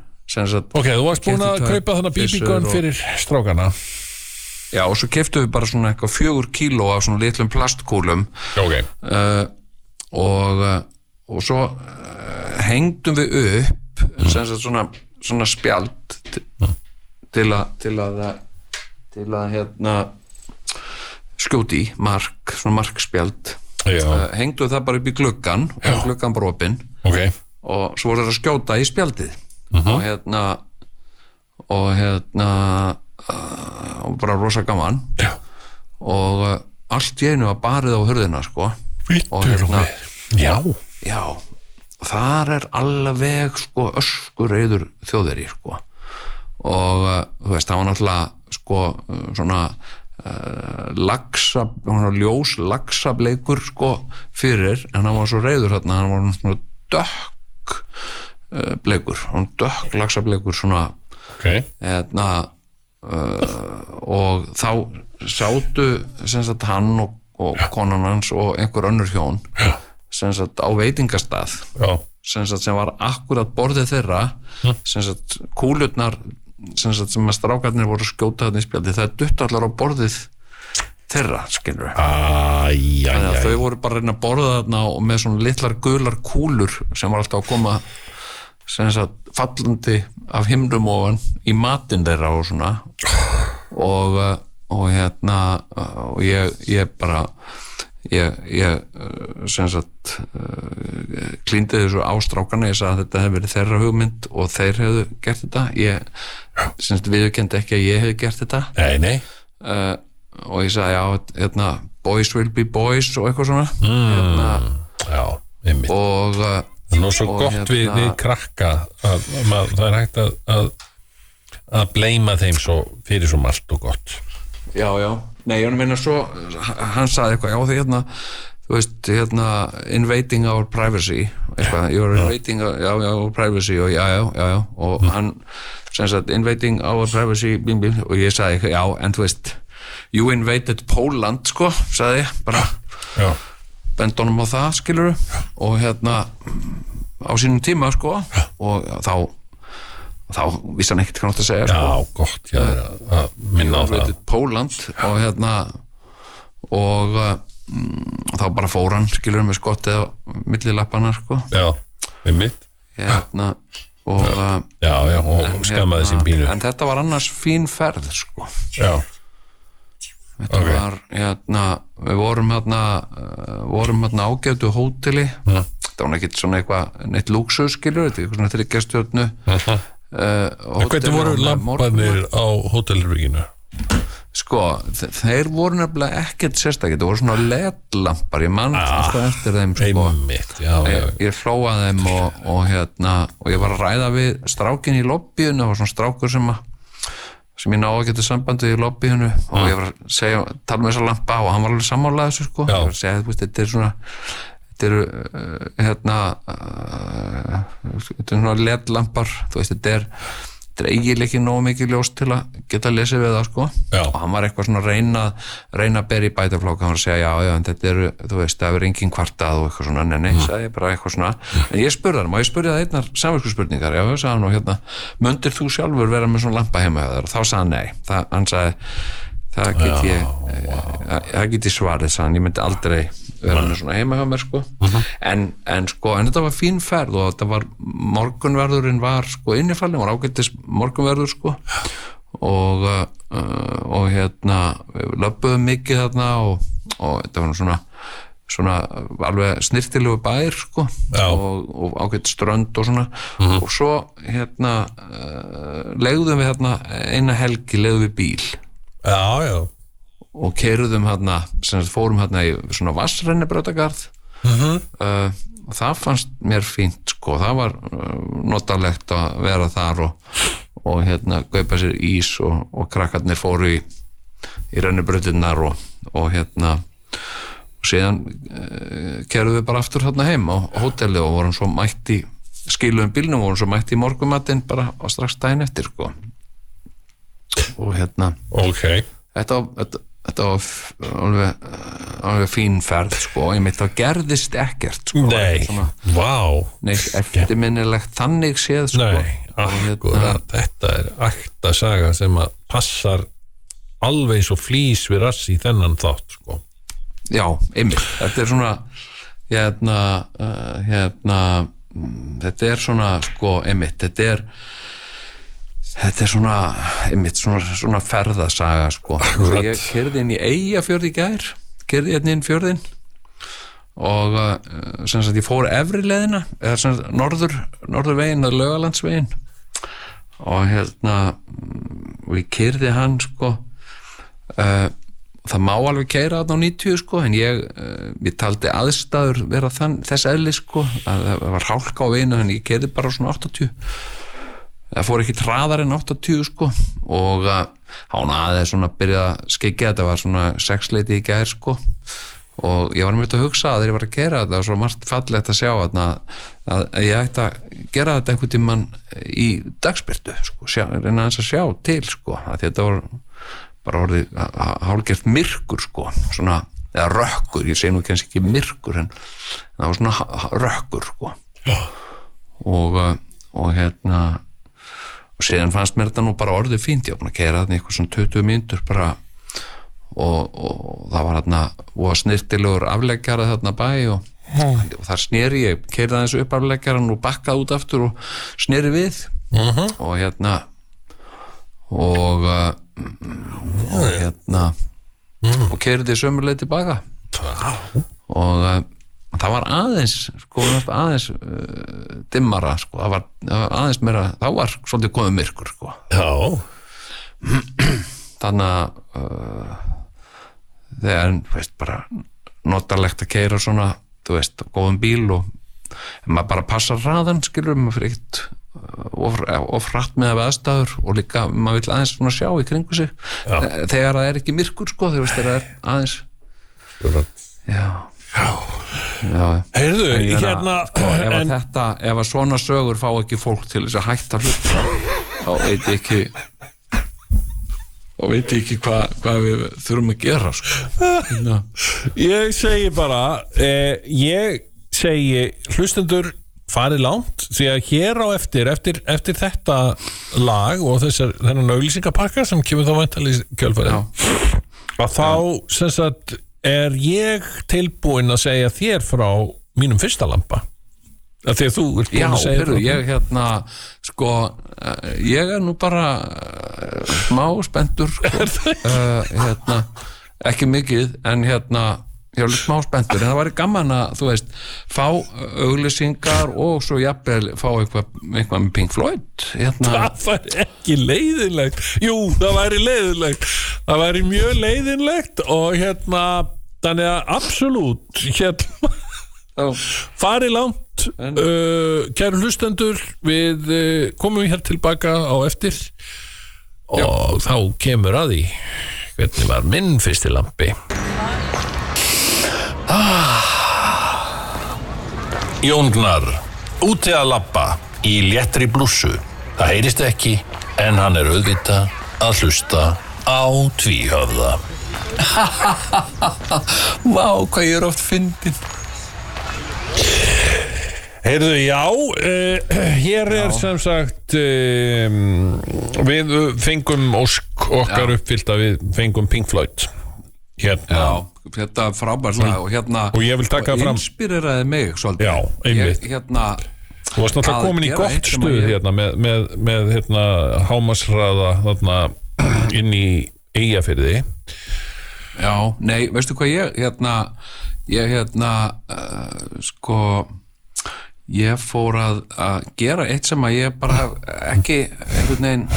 Ok, þú varst búin að kaupa þannig BB-gun fyrir strákana. Já, og svo keftum við bara svona eitthvað fjögur kíló af svona litlum plastkúlum. Ok, uh, og, uh, og svo uh, hengdum við upp sagt svona, svona spjald til, til að til að til að hérna skjóti mark, svona markspjald. Uh, hengdum við það bara upp í gluggan og gluggan bara opinn ok. Og svo voru það að skjóta í spjaldið og hérna og hérna uh, og bara rosa gaman. Já, og uh, allt í einu var barið á hurðina sko. Og vittur hérna- við. Já, já, þar er alveg sko öskur reyður þjóðveri sko. Og uh, þú veist, það var náttúrulega sko uh, svona uh, lagsa, ljós lagsableikur sko fyrir en hann var svo reyður þarna, hann var svona dökk uh, bleikur, hann dökk lagsableikur svona ok. hérna uh, og þá sátu sagt hann og, og konan hans og einhver önnur hjón sem sagt á veitingastað. Já, sem sagt sem var akkurat borðið þeirra sagt kúlutnar sem að strákarnir voru að skjóta þarna í spjaldi það dutt allar á borðið þeirra, skilur Æj, þannig að þau voru bara reyna að borða þarna og með svona litlar gular kúlur sem var alltaf að koma sagt fallandi af himnum ofan í matinn þeirra og svona. Og, uh, og hérna og ég, ég bara ég, ég sem sagt uh, klíndi þessu ástrákana ég sagði að þetta hefði verið þeirra hugmynd og þeir hefðu gert þetta. Ég sem sagt viðurkendi ekki að ég hefði gert þetta. Nei, nei, uh, og ég sagði já, hérna boys will be boys og eitthvað svona. Hérna, já, og uh, Það er nú svo og gott við, hérna- við krakka að, að það er hægt að, að að bleima þeim svo fyrir svo margt og gott. Já, já, nei, ég meina svo hann sagði eitthvað, já, því hérna þú veist, hérna, invading our privacy eitthvað, you're invading já, já, our privacy og já, já, já, já. Og hann, sem sagt, invading our privacy bim, bim, og ég eitthvað, já, en þú veist you invaded Poland, sko sagði ég, bara. Já, bendunum á það skilur og hérna á sínum tíma sko. Og þá þá vissi hann ekkert hvað hann átti að segja sko. já gott já, að, að minna á það. Poland og hérna og mm, þá bara fór hann skilur með skottið á millilappana sko. Já, einmitt. Hérna og uh, Já, já, og skammaði sín pínu. en þetta var annars fín ferð sko. Já, þetta Ok. var hérna við vorum hérna uh, vorum hérna ágæftu hóteli Mhm. þetta var ekki svona eitthvað neitt lúksus skilur, þetta er eitthvað svona þryggjastjörnu uh, en hvernig voru lampanir á hótelrygginu? sko, þe- þeir voru nefnilega ekkert sérstaklega, þetta voru svona ledlampar ég mann alltaf eftir þeim sko Einmitt, já, ég, ég hlóa þeim og, og hérna og ég var að ræða við strákin í lobbyinu það var svona strákur sem að sem ég ná að geta sambandi í lobbyinu og ég var að segja, tala með þessa lampa og hann var alveg sammálaði þessu sko. Ég var að segja, veist, þetta er svona þetta eru uh, hérna uh, þetta er svona ledlampar þú veist, þetta er eiginlega ekki nógu mikið ljós til að geta lesið við það sko. Já. og hann var eitthvað svona að reyna reyna að bera í bætaflók hann var að segja já, já, en þetta eru, þú veist, það er engin kvartað og eitthvað svona, nei, nei, sagði ég bara eitthvað svona. En ég spurði hann, má ég spurði það einnar samverku spurningar, já, sagði hann og hérna myndir þú sjálfur vera með svona lampa heima og þá sagði hann nei, það, hann sagði það get ég eh, það get ég svarið, sagði hann, ég myndi aldrei vera með svona heima hjá mér sko. En, en sko, en þetta var fín ferð og þetta var, morgunverðurinn var sko innifallin, var ágættis morgunverður sko. Og uh, og hérna löpuðum mikið þarna og, og þetta var svona svona alveg snirtilegu bær sko. Já. og, og ágætt strönd og svona. Og svo hérna uh, legðum við hérna eina helgi legðum við bíl. Já, já. Og keruðum hérna fórum hérna í svona vassrennibrautagarð uh, og það fannst mér fínt sko, það var uh, notalegt að vera þar og, og hérna kaupa sér ís og, og krakkarnir fóru í, í rennibrautinnar og, og hérna og síðan uh, keruðum við bara aftur hérna heim á hóteli og vorum svo mætt í skiluðum bílnum vorum svo mætt í morgumatinn bara strax daginn eftir sko. Og hérna Ok, þetta, þetta, þetta var alveg, alveg fín ferð sko, ég mitt það gerðist ekkert sko, nei, vá. neitt eftirminnilegt þannig séð sko, Nei, akkurat, þetta er akta saga sem að passar alveg og flýs við rass í þennan þátt sko. já, einmitt, þetta er svona hérna uh, hérna mm, þetta er svona sko, einmitt, þetta er þetta er svona, einmitt, svona, svona ferðasaga sko, Akkurat. ég kerði inn í Eyjafjörð í gær kerði hérna inn fjörðin og uh, sem sagt ég fór efri leðina eða sem sagt norður, norður veginn að lögalandsveginn og hérna og ég kyrði hann sko uh, það má alveg keira á 90 sko en ég, uh, ég taldi aðstæður vera þann, þess eðli sko að það var hálka á veginu en ég keirði bara svona 80 það fór ekki hraðar en 80 sko og uh, hann aðeins svona byrjað að skikja þetta var svona sexleiti í gær sko og ég var mjög að hugsa að þegar ég var að gera þetta og svo margt fallegt að sjá að, að ég ætti að gera þetta einhvern tímann í dagspyrtu sko, reyna að sjá til sko, að þetta var bara orðið hálgert myrkur sko, svona, eða rökkur. Ég segi nú kannski ekki myrkur en það var svona rökkur sko. Og, uh, og hérna og síðan fannst mér þetta nú bara orðið fínt. Ég búin að kera í eitthvað svona 20 mínútur bara og, og það var hérna og snirtilegur afleggjara þarna bæ og, og þar sneri ég keirði aðeins upp afleggjaran og bakkaði út aftur og sneri við. Og hérna og uh, og hérna og keirði sömuleið tilbaka. Og uh, það var aðeins sko aðeins uh, dimmara sko. Það var, það aðeins meira þá var svolítið komið myrkur sko. *clears throat* Þannig að uh, þegar veist, bara notalegt að keira svona þú veist, góðum bíl og maður bara passar hraðan skilur maður fyrir eitt of hratt með aðstæður og líka maður vil aðeins svona sjá í kringu sig Já. Eh, þegar það er ekki myrkur sko þegar það er aðeins já heyrðu, hérna sko, ef, en, þetta, ef að svona sögur fá ekki fólk til þess að hætta hlut þá veit ég ekki þá veit ég ekki hvað hva við þurfum að gera sko. Hérna. Ég segi bara eh, Ég segi hlustendur farið langt því að hér á eftir eftir, eftir þetta lag og þessar, þennan auglýsingapakka sem kemur þá væntalega í kjölfarið að þá sem sagt er ég tilbúinn að segja þér frá mínum fyrsta lampa? Að því að þú ert búinn Já, að segja frá ég hérna sko, uh, ég er nú bara uh, smá spendur sko. *laughs* uh, hérna, ekki mikið en hérna ég er smá spendur, en það væri gaman að þú veist, fá auglýsingar og svo jafnvel fá eitthvað eitthvað með Pink Floyd hérna, það væri ekki leiðinlegt. Jú, það væri leiðinlegt. Það væri mjög leiðinlegt og hérna þannig að absolutt hérna þá, farið langt uh, kæru hlustendur við uh, komum hér tilbaka á eftir. Og þá kemur að því hvernig var minn fyrsti lampi. Ah. Jóngnar úti að lappa í léttri blússu. Það heyrist ekki en hann er auðvita að hlusta á tvíhöfða. *laughs* Vá, hvað ég er oft fyndin. Heyrðu, já, uh, *clears throat* hér er sem sagt um, við fengum ósk okkar uppfyllt að við fengum Pink Floyd. Hérna, Já, þetta frábært lag og hérna Og ég vil taka og fram- inspireraði mig svolítið. Já, einmitt. ég, hérna, þú varst náttúrulega komin í gott stuð hérna með, með, með hérna, hámasraða þarna inn í eigafyrði Já, nei, veistu hvað ég hérna, ég hérna uh, sko ég fór að, að gera eitt sem að ég bara ekki einhvern veginn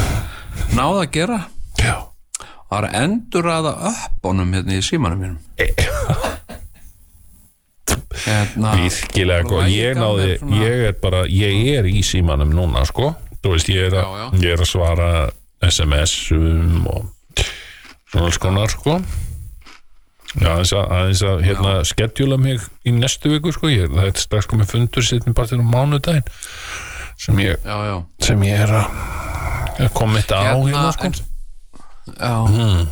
náða að gera. Já. Það er að endur aða upp honum hérna í símanum mínum. Hérna Virkilega góð, ég náði ég er bara, ég er í símanum núna sko, þú veist, ég er, að, Já, já. Ég er að svara SMS-um og svona alls konar sko. Já, aðeins að, aðeins að hérna, skedjula mig í næstu viku sko, ég, það er strax komið fundur sittin bara til á mánudaginn sem ég, já, já, sem ég er að, koma þetta á hérna sko. en, já.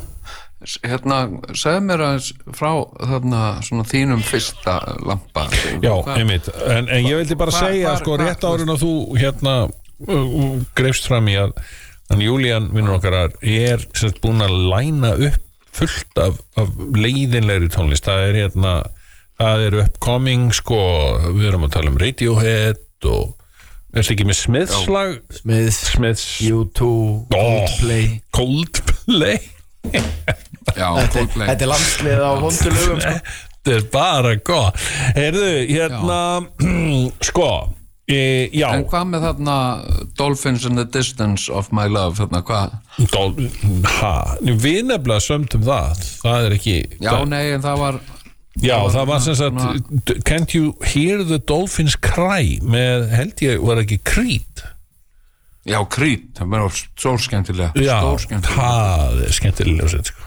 Hérna, segðu mér aðeins frá þarna svona þínum fyrsta lampa. Já, einmitt, en, en ég vildi bara Hva- segja hvar- sko hvar- rétt árun að þú hérna uh, uh, greifst fram í að hann Júlían vinnur okkar er sérst búin að læna upp fullt af, af leiðinlegri tónlist. Það er hérna það er upcoming sko við erum að tala um Radiohead og er þetta ekki með Smithslag Smiths, Smiths U2, Coldplay. Coldplay. Já, Coldplay. þetta er landslið á vondulögum sko. þetta er bara góð heyrðu, hérna *clears throat* sko e, En hvað með þarna Dolphins in the distance of my love þarna hvað? Við nefnilega sömdum það. Það er ekki Já, það, nei, en það var já, það var það var sem sagt Can't you hear the dolphins cry? Með held ég var ekki Creed? Já, Creed, það var stór skemmtilega já, Stór skemmtilega það er skemmtilega ljósið sko.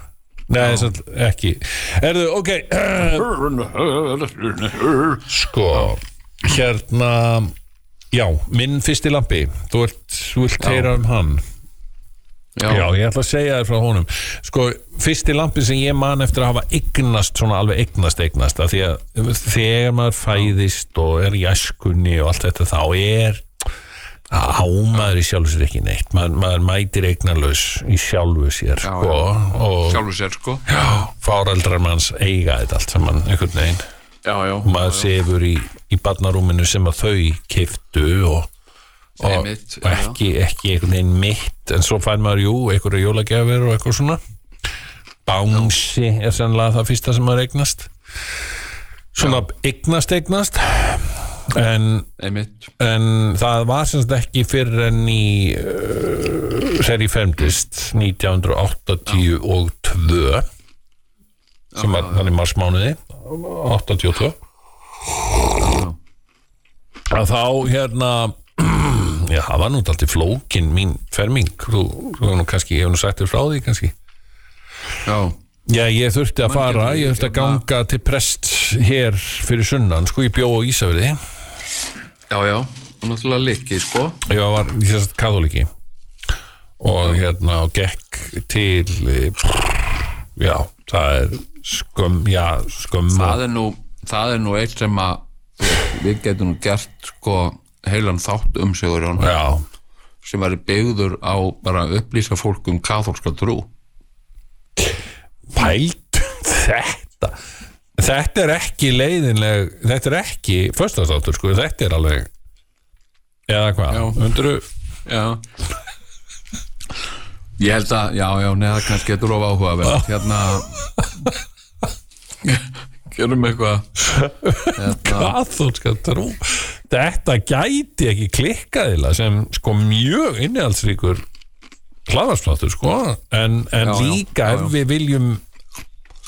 nei, satt, ekki. Erðu, ok. Sko hérna já, minn fyrsti lampi. Þú vilt, heyra um hann. Já, ég ætla að segja þér frá honum. Sko, fyrsti lampi sem ég man eftir að hafa eignast, svona alveg eignast eignast að því að þegar maður fæðist og er í æskunni og allt þetta þá er ámaður í sjálfu sér ekki neitt. Maður, maður mætir eignarlaus í sjálfu sér Já, sko, og sjálfur sér sko. Já, fáreldrar manns eiga þetta allt saman einhvern veginn já, já, maður sefur í, í barnarúminu sem að þau kiftu og, og, og ekki, ekki einhvern veginn mitt en svo fær maður jú, einhverju jólagjafir og eitthvað svona. Bánsi er sannlega það fyrsta sem maður eignast. Svona eignast eignast. En, en það var semst ekki fyrir enn í uh, þegar ég fermdist 1982 sem var þannig marsmánuði 82 að þá hérna *clears throat* já, það var nú alltaf flókin mín ferming. Þú, hefur nú kannski, ég hef nú sagt þér frá því kannski. Já, Já, ég þurfti að fara, ég þurfti að hérna- ganga til prest hér fyrir sunnan, sko, ég bjó á Ísafirði. Já, já og náttúrulega likki sko. Ég var, ég sérst, katholiki og hérna, og gekk til eh, já, það er skömm, já, skömm það er nú, það er nú eitt sem að við getum nú gert sko heilan þátt um sigur sem væri byggður á bara að upplýsa fólk um katholska trú. Pælt. Þetta þetta er ekki leiðinleg þetta er ekki föstastáttur, sko, þetta er alveg eða hvað, undru já. Ég held að, já, já, neða kannski getur of áhuga *laughs* hérna gerum eitthvað. Hérna, kathólska trú. Þetta gæti ekki klikkaðila sem sko mjög innihaldsríkur hlaðarsláttur sko. En, en Já, líka já, ef já. við viljum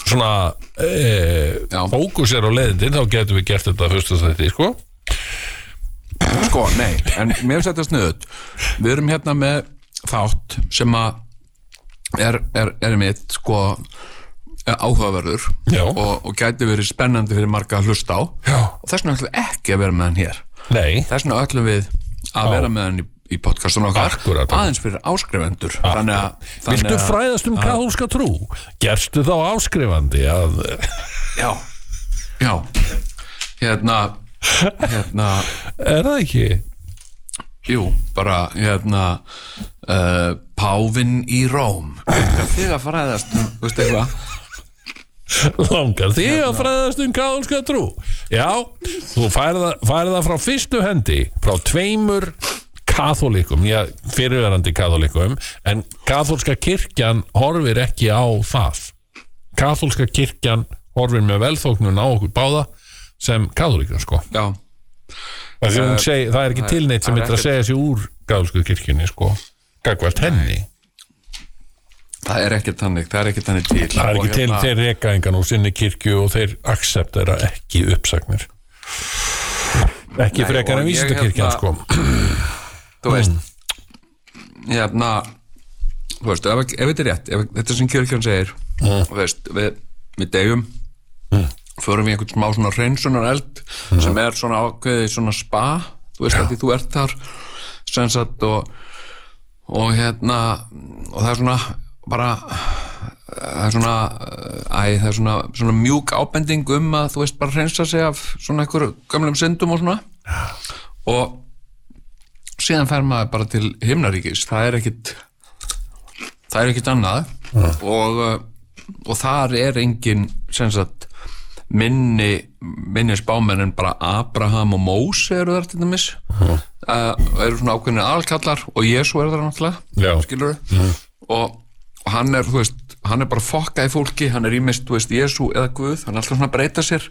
svona e, Já. fókusera á leiðindin þá getum við gert þetta fyrst að þetta sko. Sko, nei, en mér þetta snuðut við erum hérna með þátt sem að er, er, er mitt sko áhugaverður Já. og, og gæti verið spennandi fyrir marga að hlusta á. Já. og þess vegna ætlum við ekki að vera með hann hér. Nei, þess vegna ætlum við að vera með hann í, í podcastun okkar. Akkúrat. aðeins fyrir áskrifendur þannig að, þannig viltu að fræðast um kathólska trú? Gerstu þá áskrifandi að já, já. Hérna hérna, er það ekki? Jú, bara hérna uh, Pávin í Róm. Þig að fræðast um, veistu eitthvað langar þig að fræðast um kathólska trú? Já, þú færða, færða frá fyrstu hendi frá tveimur katholikum, já, fyrirverandi katholikum, en kathólska kirkjan horfir ekki á það. Kathólska kirkjan horfir með velþóknun á okkur báða sem katholikan sko. Já, það, uh, seg, það er ekki til neitt sem er eitthvað að segja sér úr kathólsku kirkjunni sko gagvært henni það er ekki tannig það er ekki tannig til. Það er ekki til hérna- þeir reka engan úr sinni kirkju og þeir acceptera ekki uppsagnir. Ekki Nei, frekar en vísindakirkjan hérna- sko. *clears throat* Þú veist hérna þú veist, ef, ef þetta er rétt ef, þetta sem kjörkjörn segir þú veist, við, við degjum förum við einhvern smá svona hreinsunar eld sem er svona ákveðið svona spa þú veist, því þú ert þar sem sagt og og hérna og það er svona bara það er svona æ, það er svona, svona mjúk ábending um að þú veist bara hreinsa sig af svona einhverju gömlum syndum og svona. Og síðan fer maður bara til himnaríkis. Það er ekkit það er ekkit annað. Og, uh, og þar er engin sagt minni, minni spámenn en bara Abraham og Móse eru þar til dæmis. Uh, eru svona ákveðinir alkallar og Jésu er þar náttúrulega skilur og, og hann er, veist, hann er bara fokkað í fólki, hann er ímist, þú veist, Jésu eða Guð, hann er alltaf svona að breyta sér.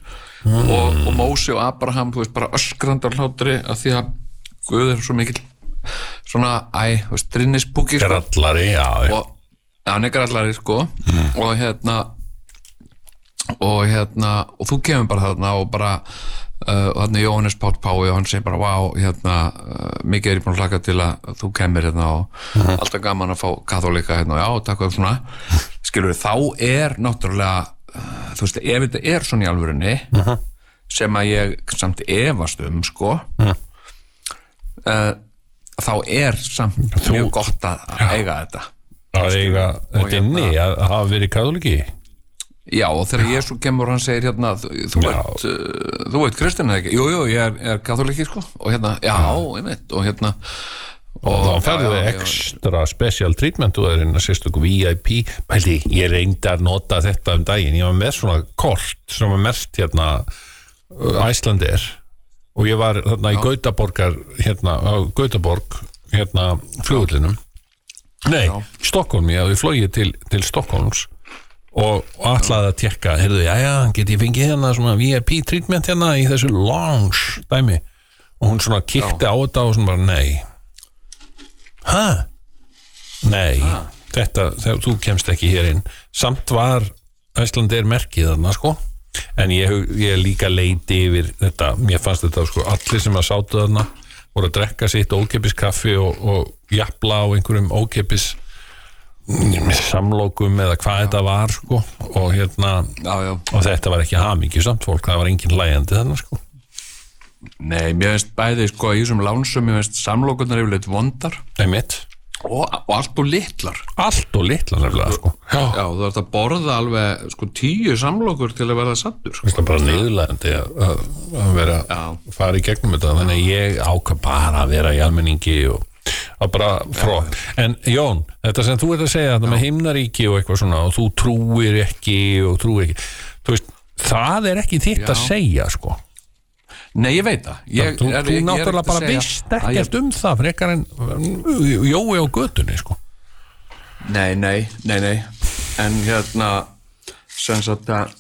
Og, og Mósi og Abraham, þú veist, bara öskrandar hlátri að því að Guð er svo mikill svona, æ, þú veist, drinnispúki sko. Grallari, já, og hann er grallari sko. Og hérna og hérna og þú kemur bara þarna og bara og þarna er Jóhannes Pátt Pái og hann segir bara vá, hérna, uh, mikið er ég búin að hlaka til að þú kemur hérna og alltaf gaman að fá katholika hérna. Og já, takk og svona. Skilur við, þá er náttúrulega uh, þú veist, ef þetta er svona í alvörinni sem að ég samt efast um sko uh, þá er samt mjög gott að eiga þetta. Að eiga þetta hérna- inni að hafa verið katholiki Já, og þegar Jésu kemur hann segir hérna, þú, þú Já. ert uh, þú kristin eða ekki, jú, jú, ég er, er katholiki sko, og hérna, já, einmitt og hérna og þá færðu já, þið já, ekstra special treatment og það er einn sérstöku VIP Pældi, ég reyndi að nota þetta um daginn. Ég var með svona kort sem var mert hérna Æslandir og ég var þarna í Gautaborgar hérna á Gautaborg hérna flugullinum nei, Stokkólmi, ég flogið til, til Stokkólms og, ætlaði að tekka heyrðu, já, já, get ég fengið hérna svona VIP treatment hérna í þessu lounge dæmi? Og hún svona kíkti á þetta og svona bara, nei. Hæ? Nei, þetta, þegar þú kemst ekki hér inn. Samt var Æslandi er merkið þarna sko. En ég, ég líka leiti yfir þetta, mér fannst þetta sko allir sem að sátu þarna voru að drekka sitt ókepis kaffi og, og jafla á einhverjum ókepis mm, samlokum eða hvað þetta var sko og hérna Já, já, og þetta var ekki hamingju samt fólk, það var engin lægjandi þarna sko. Nei, mér finnst bæði sko í þessum lánsum, mér finnst samlokunar yfirleitt vondar. Og, og allt og litlar. Allt og litla nefnilega sko. Já, Já, þú ert að borða alveg sko tíu samlokur til að verða sattur sko. það er bara niðurlegandi að, að, að vera Já. fara í gegnum þetta þannig að ég ákvað bara að vera í almenningi og að frá en Jón, þetta sem þú ert að segja þetta með himnaríki og eitthvað svona og þú trúir ekki og trúir ekki. Veist, það er ekki þitt að Já. segja sko. Nei, ég veit það. Ég, þú, er- þú ég náttúrulega að bara að ég- ekkert um það frekar en uh, Jói á götunni sko. Nei, nei, nei, nei. En hérna sem sagt að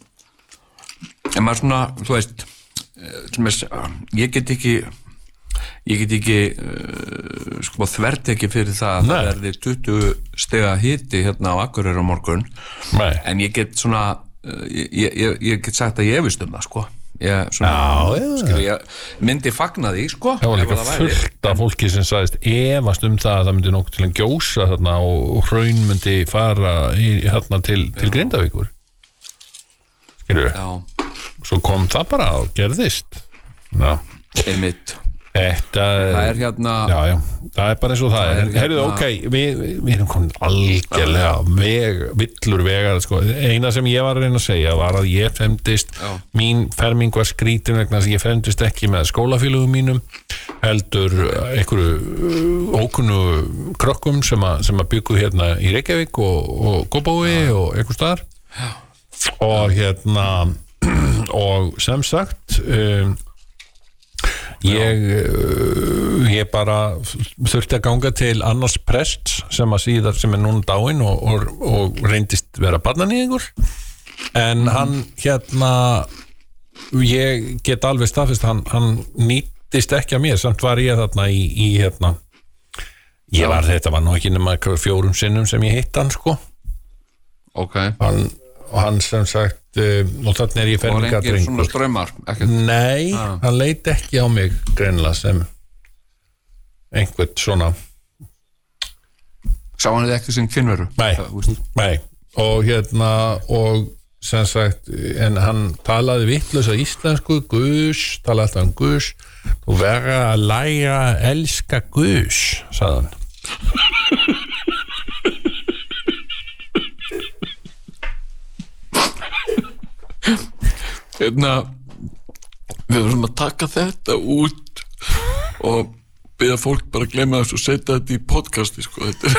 en maður svona, þú veist eh, sem er, ég get ekki ég get ekki uh, sko þvert ekki fyrir það að Nei. það verði 20 stega hiti hérna á Akureyri á morgun. Nei. en ég get svona uh, ég, ég, ég get sagt að ég efist um það sko. Ég, svona, Já, já. skil, ég myndi fagna því sko Það var líka fullt af fólki sem sagðist efast um það að það myndi nokkuð til að gjósa þarna og, hraun myndi fara í, hérna til, til Grindavíkur. Já, svo kom það bara og gerðist. Já, einmitt þetta Það er hérna Já, já, það er bara eins og það, Það er, er Heyrðu, hérna- ok, við, við erum komin algjörlega veg, villur vegar sko. eina sem ég var að reyna að segja var að ég femdist, Já. mín ferming var skrítin vegna að ég femdist ekki með skólafélugum mínum heldur einhverju uh, ókunnu krökkum sem, að- sem að byggu hérna í Reykjavík og, Góbói og einhver staðar. Og hérna *clears throat* og sem sagt um, ég uh, ég bara þurfti að ganga til annars prest sem að síðar sem er núna dáinn og, og, og reyndist vera barnanýðingur en hann hérna ég get alveg staðfist hann, hann nýttist ekki að mér. Samt var ég þarna í, í hérna ég var þetta var nú ekki nema einhver fjórum sinnum sem ég hitt hann sko. Ok, hann, hann sem sagt og þannig er ég og fermingadrengur Nei, Ah. hann leit ekki á mig greinlega sem einhvern svona Sá hann þið ekki sem kynveru? Nei. Nei, og hérna og sem sagt en hann talaði vittlösa íslensku Gus, talaði alltaf um Gus þú verða að læra að elska Gus, sagði Hérna Við verðum að taka þetta út og byrja fólk bara að glemma þessu og setja þetta í podcasti sko Þetta er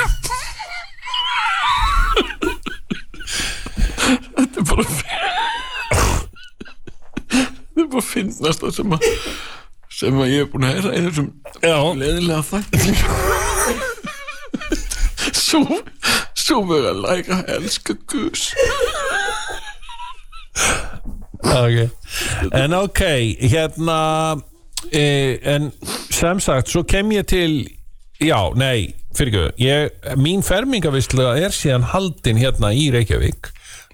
Þetta er bara Þetta er bara finnast það sem að sem að ég hef búin að heyra í þessum leðilega þætti. Svo Svo verður að læra að elska Gus *laughs* okay. En ok, hérna e, en sem sagt svo kem ég til já, nei, fyrir ekki mín fermingavisla er síðan haldin hérna í Reykjavík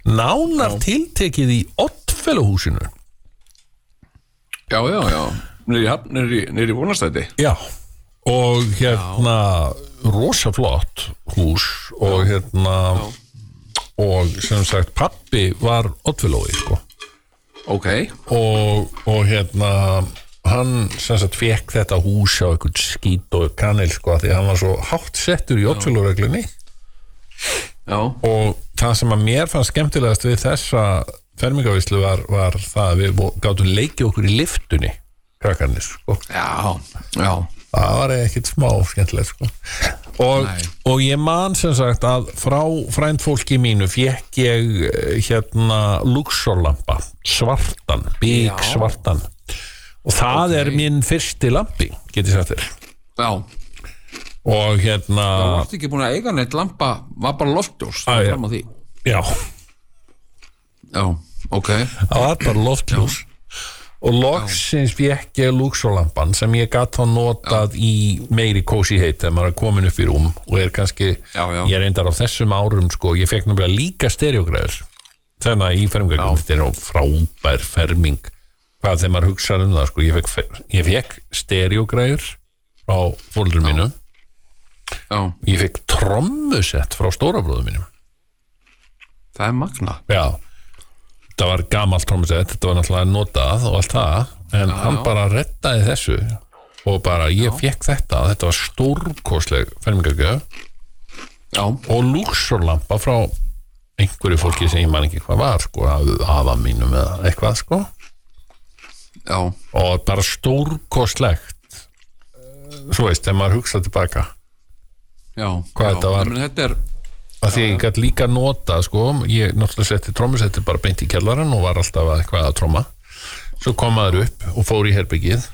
nánar tiltekið í Oddfellohúsinu Já, já, já. Nýri, vonastæti Já. Og hérna rosa flott hús og hérna og sem sagt pappi var Oddfellói sko. Ok. Og, og hérna hann sem sagt fekk þetta hús á einhvern skít og kanil sko því hann var svo hátt settur í Oddfellóreglunni Já, og það sem að mér fannst skemmtilegast við þessa fermingavíslu var, var það að við gáttum leikið okkur í liftunni krakkarnir sko. já, já, það var ekkit smá skemmtilegt sko. Og, og ég man sem sagt að frá frændfólki mínu fekk ég eh, hérna Luxorlampa svartan, big Já. svartan. Og það Ok. er minn fyrsti lampi getið sagt þér. Já. Og hérna Það varst ekki búin að eiga neitt lampa? Var bara loftljós Ah, já. fram á því. Já, Já, ok. Það var bara loftljós og loksins fekk ég Luxorlampan sem ég gatt þá notað í meiri kósi heit þegar maður er komin upp í rúm og er kannski, Já, já. ég reyndar á þessum árum sko, ég fekk náttúrulega líka stereogræður þannig að í fermingagum þetta er nú frábær ferming. Hvað þegar maður hugsaði um það sko, ég fekk, ég fekk stereogræður frá fóldur mínu Já, ég fekk trommusett frá stórabróðu mínum. Það er magna Já, þetta var gamalt trómmusett, þetta var náttúrulega notað og allt það, en hann já. bara rettaði þessu og bara ég fekk þetta, þetta var stórkosleg fermingagjöf Já, og lúksorlampa frá einhverju fólki sem ég man ekki hvað var sko, afa mínum eða eitthvað sko. Já, og bara stórkoslegt svo veist, þegar maður hugsa tilbaka já. já. þetta var? Þetta er, að því ég gæti líka nota sko, ég náttúrulega setti trommusetti bara beint í kjallaran og var alltaf að eitthvað að tromma. Svo kom maður upp og fór í herbyggið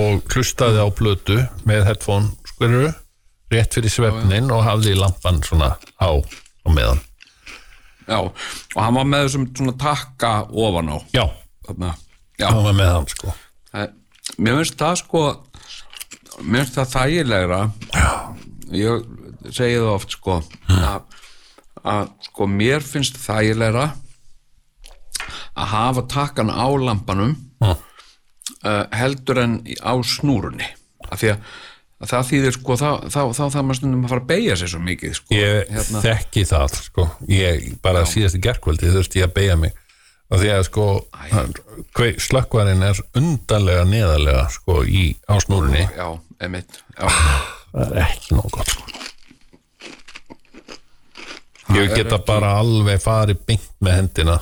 og hlustaði á blötu með headphone skurru rétt fyrir svefnin og hafði lampan svona á á meðan. Já Og hann var með þessum svona takka ofan á. Já, Þarna, já. Hann var með hann sko. Það- Mér finnst það sko Mér finnst það þægilegra. Ég segi það oft sko að, að sko mér finnst þægilegra að hafa takkan á lampanum Já. uh, heldur en á snúrunni. Af því að, að það þýðir sko þá, það maður stundum að fara að beigja sér svo mikið sko. Ég þekki það sko. Ég bara síðast í gerkvöldi þurfti ég að beigja mig. Og því að sko slökkvarinn er undanlega neðarlega sko í ásnúrunni Já, emitt já. það er ekki nóg gott sko. Ég geta ekki- bara alveg farið beint með hendina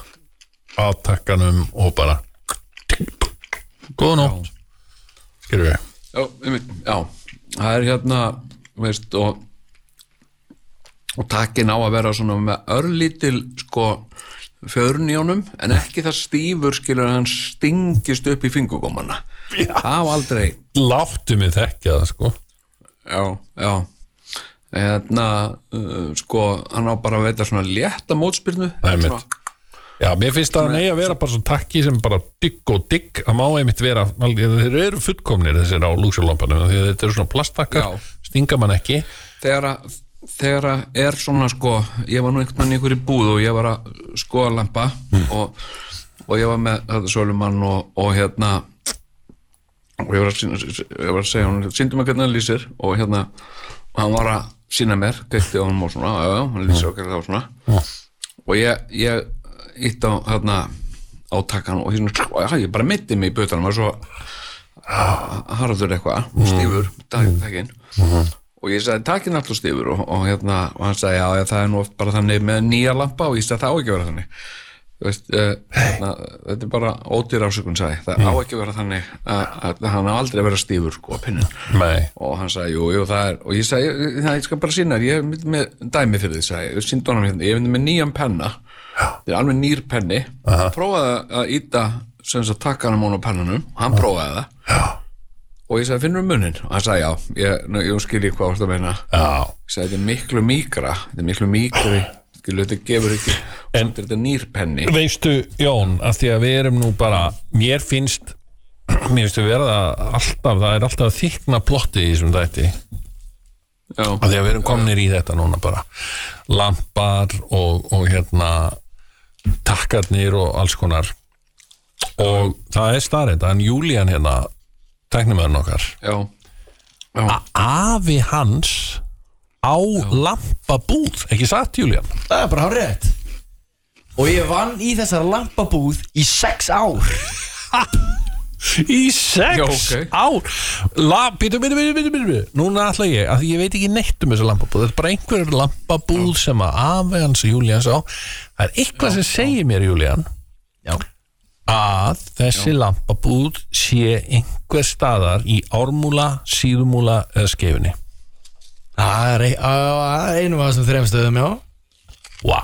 á takkanum og bara góða nótt. Skilur við. Já, einmitt, já, það er hérna veist, og og takkin á að vera svona með örlítil sko fjörun í honum en ekki það stífur skilur að hann stingist upp í fingugómana það var aldrei láttu mig þekkja það sko. Já, já hérna uh, sko, hann á bara að veita svona létta. Svona- Já, mér finnst það að neyja að vera bara svo takki sem bara digg og digg. Að má einmitt vera þeir eru fullkomnir þessir á að þetta eru svona plastakkar, stinga mann ekki. Þegar að þegar að er svona sko ég var nú einhvern veginn í einhverju búð og ég var að skoða lampa og, og ég var með þetta sölumann og, og hérna og ég var að, ég var að segja síndum að hvernig hann lýsir. Og hérna hann var að sína mér, kveikti á hann og svona, já, já, hann lýsir okkar þá svona. Og ég, ég ítt á hérna á takkan og hérna, já, ég bara mitti mig í butanum var svo harður eitthvað, stífur takkin og ég sagði takkin alltaf stífur. Og, og hérna, og hann sagði já, það er nú oft bara þannig með nýja lampa. Og ég sagði það á ekki vera þannig veist, uh, hérna, þetta er bara ódýr ásökun sagði, það á ekki að vera þannig að, hann á aldrei að vera stífur sko, og hann sagði, jú, jú, það er og ég sagði, það, ég skal bara sína ég er með- dæmi fyrir því, sagði, ég. Síndi honum hérna ég er með nýjan penna, þetta er alveg nýr penni, prófaði að íta sem þess að taka hann á pennanum hann prófaði það. Og ég sagði, finnur munin, og hann sagði, já ég, ég skilji hvað að meina. Ég sagði, þetta er miklu mýkra þetta er miklu mýkri, skilu, þetta gefur ekki en þetta er nýr penni. Veistu, Jón, að því að við erum nú bara mér finnst mér finnst við verða alltaf það er alltaf að þykna plotti í þessum þætti. Já, að því að við erum komnir í þetta núna bara. Lampar og, og hérna takkarnir og alls konar. Og það er starrend að Júlían hérna tæknumöðun okkar. Já, já, afi hans á lampabúð. Ekki satt Júlían Það er bara hár rétt Og ég vann í þessar lampabúð í sex ár. *laughs* Í sex Já, ok. ár? La, Býtu, býtu, býtu, býtu, býtu Núna ætla ég, að ég veit ekki neitt um þessu lampabúð. Þetta er bara einhver lampabúð sem að afi hans Júlíans á Það er eitthvað sem segir mér Júlían Já. að þessi lampabúð sé einhver staðar í ármúla, síðumúla eða skefinni Það er ein- á- á einum af þessum þreim stöðum, já. Vá.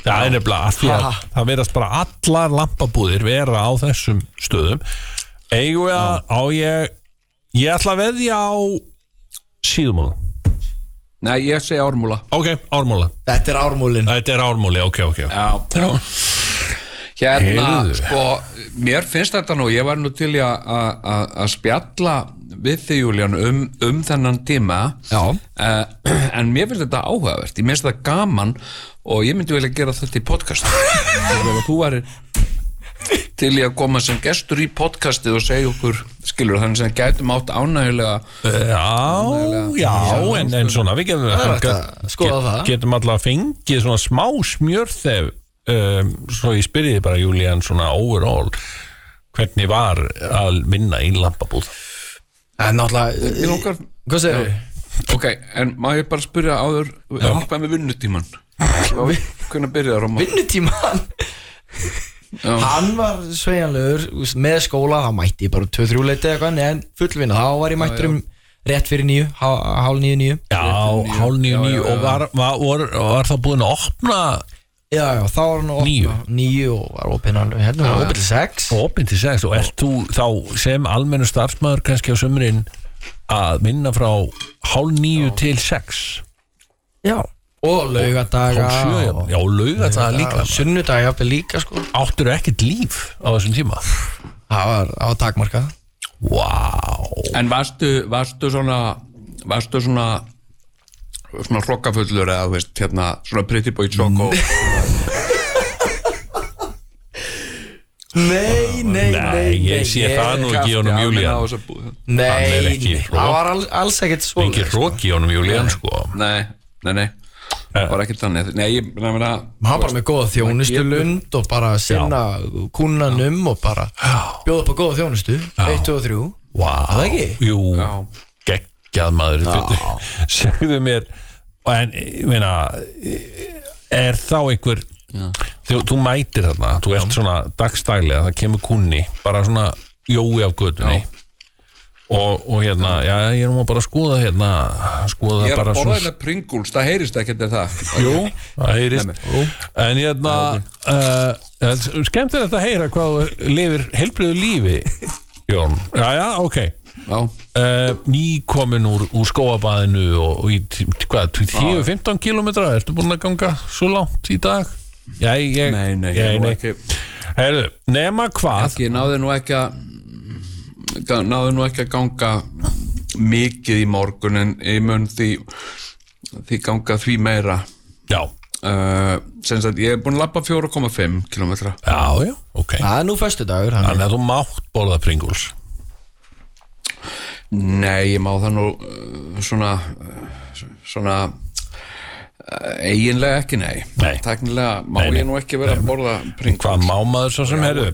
Það er nefnilega að því að það verðast bara allar lampabúðir vera á þessum stöðum. Eigum við að á ég ég ætla að veðja á síðumúla. Nei, ég segi ármúla. Ok, ármúla, Þetta er ármúlin þetta er ármúli, ok, ok. Já, Já. Hérna, Heyrðu. sko, mér finnst þetta nú, ég var nú til að- að að- að spjalla við þig, Júlían, um, um þennan tíma. Eh, *clears throat* en mér finnst þetta áhugavert, ég finnst þetta gaman og ég myndi vilja gera þetta í podcast þú væri til í að koma sem gestur í podcastið og segja okkur, skilur, þannig sem gætum átt ánægulega Já, já, en, en svona við getum, er að skoða það. getum alltaf fengið svona smá smjörþef um, svo ég spyrjiði bara Júlían svona overall hvernig var að vinna í lampabúð Ég náttúrulega langar, Hvað segir þau? ok, en má ég bara spyrja áður, hvað með vinnutíman? *laughs* Hvernig byrjaði Róma? Vinnutíman Hann var sveigjanlegur úst, með skóla, þá mætti bara 2-3 leiti eða eitthvað, en fullvinna, þá var ég mættur um rétt fyrir nýju, há- hálf nýju nýju Já, hálf nýju Já, nýju já, og já. var, var, var, var það búin að opna Já, já, þá var hann Níu. opna Nýju og var opinn alveg, hérna var opinn til sex. Opin til sex og ert þú þá sem almennu starfsmæður kannski á sömurinn að vinna frá hálf nýju til sex? Já. Og laugadaga hálf sjö, já, já lauga það líka Sunnudaga jafnvel líka sko. Áttur ekkert líf á þessum tíma? Það var á takmarka Vá. En varstu, varstu svona varstu svona svona hlokafullur eða þú veist, hérna, svona pretty boy choco. Nei, nei, Nei, ég sé það nú ekki í honum Júlían Hann er Nei, ekki nei, það var alls, alls ekkert svo Ekki hróki í honum Júlían sko. Nei, nei, nei. Það var ekkert þannig. Nei, ég meina Hann bara með góða þjónustu lund og bara sinna kúnanum og bara bjóða upp á góða þjónustu. 1, 2 og 3 Vá. Það ekki? Jú, Já. Geggjað maður *laughs* Segðu mér En, meina Er þá einhver Þegar þú mætir þarna Þú ert svona dagstælega Það kemur kunni Bara svona jói af götunni. Og, og hérna, já, ég er nú bara að skoða hérna Skoða Ég er bara að borða svona hérna Pringles, það heyrist ekkert er það? Jú, það heyrist. En hérna uh, Skemmt er þetta að heyra hvað lifir heilbriðu lífi Jón, já, já, ok uh, Nýkomin úr, úr skóabaðinu og, og í, tí- hvað, 10-15 kilometra Ertu búin að ganga svo langt í dag? Já, ég nei, nei, ég, ég nei. ekki. Heyrðu, nema hvað Ekki, náði nú ekki að náði nú ekki að ganga mikið í morgun en ég mun því því ganga því meira. Já, uh, sem sagt, ég er búin að lappa 4,5 kilometra já, já, ok. Það er nú föstu dagur Þannig að þú mátt borða Pringles Nei, ég má það nú uh, svona svona uh, eiginlega ekki, nei, Nei. Teknilega má Nei, nei. ég nú ekki vera að borða Pringles. Hvað má maður svo sem herðu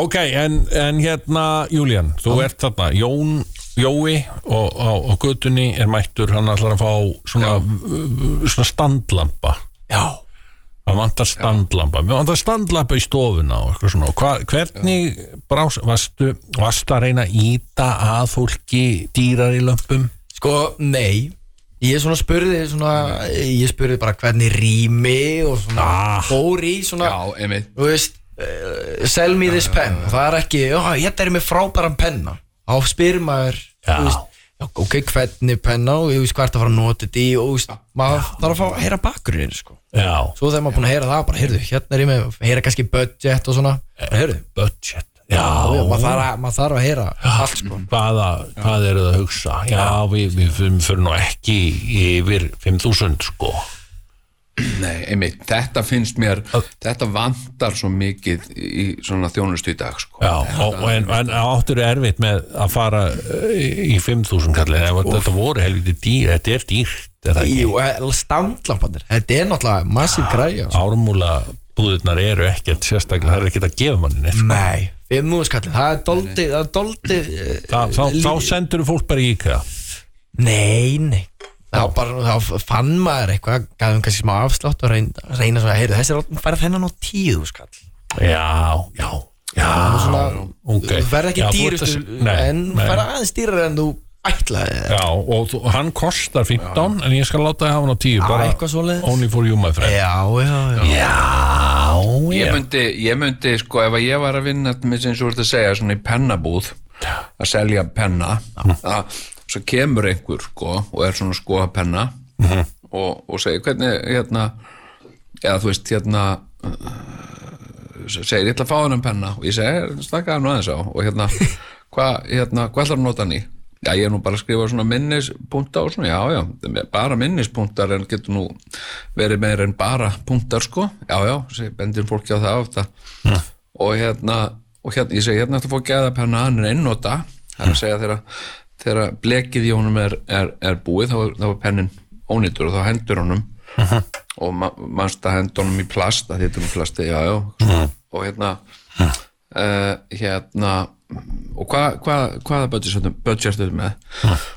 Ok, en, en hérna Júlían, þú ert þarna. Jón, Jói og á, á götunni er mættur, hann ætlar að fá svona, svona standlampa. Já Það vantar standlampa. Mér vantar standlampa í stofuna og eitthvað svona. Hva, Hvernig brás, varstu, varstu að reyna að íta að fólki dýrar í lömpum? Sko, nei. Ég svona spurði svona, Ég spurði bara hvernig rými og svona Ah. fór í svona Já, einmitt. Þú veist uh, Sell me this pen. það er ekki, já, hérna er ég með frábæran penna. Þá spyr maður Já. þú veist, já, Ok, hvernig penna og ég veist hvað er að fara að nota þetta í og þú veist, maður þarf að fá að heyra bakgrunnin sko. Já, Svo þegar maður búin að heyra það, bara heyrðu, hérna er ég með heyra kannski budget og svona. Bara heyrðu, budget. Já, Já, maður, þarf að, maður þarf að heyra allt sko. Hvaða, hvað eru það að hugsa? Já, við, við fyrir nú ekki yfir 5.000 sko *clears throat* Nei, einmitt, þetta finnst mér þetta vantar svo mikið í svona þjónustu í dag sko. Já, og, og en, en áttur er erfitt með að fara uh, í 5.000 kallið þetta voru helviti dýr, þetta er dýrt er? Jú, eh, standlampanir, þetta er náttúrulega massív græja sko. Ármúla búðurnar eru ekkert sérstaklega, það er ekkert að gefa manni neitt sko. Nei, Fimm úrskallin, það er doldið Það er doldið eh, þá, þá sendur fólk bara í IKEA Nei, nei þá, bara, þá fann maður eitthvað gafum kannski smá afslátt og reyna, reyna svo að heyra þessi er færð þennan á tíu skall. Já, já, já svona, ok. þú verð ekki Já, þú ert dýrustu að- nei, en nei. færð aðeins dýrar en þú ætlaði Já, og þú, hann kostar 15 en ég skal láta þið hafa hann á 10 bara eitthvað svoleiðis. only for you my friend. Já, já, já, Já, ég myndi, ég myndi sko ef að ég var að vinna með sem þú ert að segja svona í pennabúð að selja penna að, svo kemur einhver sko og er svona sko að penna og, og segir hvernig hérna eða þú veist hérna uh, segir ég ætla að fá hann um penna. Og ég segi stakka hann aðeins á. Og hérna *laughs* hvað hérna, hva ætlar að nota hann í? Já, ég er nú bara að skrifa svona minnispunkta og svona, já, já, bara minnispunktar en getur nú verið meira en bara punktar, sko, já, já bendir fólki á það ofta og hérna, og hérna, ég segi hérna þetta fór gæða penna, hann er einnota það er að segja þegar, þegar blekið í honum er, er, er búið, þá, er- þá er pennin ónýtur og þá hendur honum. Og ma mannst að henda honum í plast að þetta er nú plasti, já, já. Og hérna uh, hérna og hvað hva, hvaða budget er með?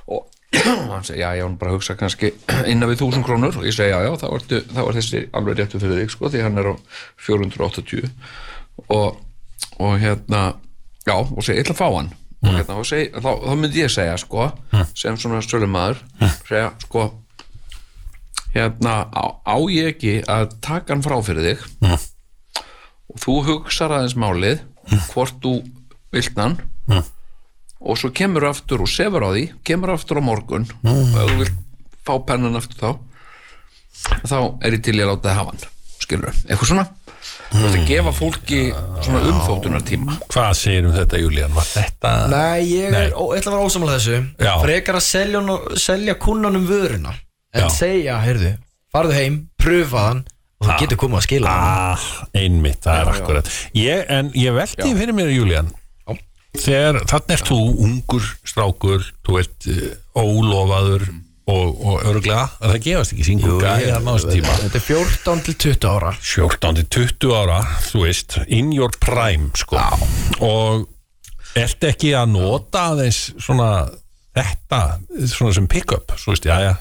Og *clears throat* hann segi, já, var nú bara hugsa kannski *clears throat* innan við þúsund krónur. Og ég segi, já, já, þá, ertu, þá er þessi alveg réttu fyrir þig, sko, því hann er á 480 og, og hérna já, og segi, ég ætla að fá hann og hérna, og segi, þá, þá myndi ég segja, sko sem svona stölumadur segja, sko hérna, á, á ég ekki að taka hann frá fyrir þig? Og þú hugsar aðeins málið hvort þú vilt hann. Og svo kemur aftur og sefur á því kemur aftur á morgun. Og ef þú vilt fá pennan aftur þá þá er ég til ég að láta þið hafa hann skilur eitthvað svona þú veist að gefa fólki svona umþóttunar tíma Hvað segir um þetta, Júlían? Var þetta Nei, ég, Nei. er, ó, ég ætla að vera ósamlega þessu. Já. Frekar að selja, honum- selja kunnanum vöruna En Já. segja, heyrðu Farðu heim, pröfa hann Og þú getur komið að skila hann Ah, einmitt, það er akkurat ég, En ég velti fyrir mér, Júlían Þegar, þannig ert þú ungur strákur, þú ert uh, ólofaður og, og örglega að það gefast ekki singur gæði að náðast tíma. Þetta er 14 til 20 ára. 14 til 20 ára, þú veist in your prime, sko. Og ert ekki að nota aðeins svona þetta, svona sem pick-up svo veist, já, já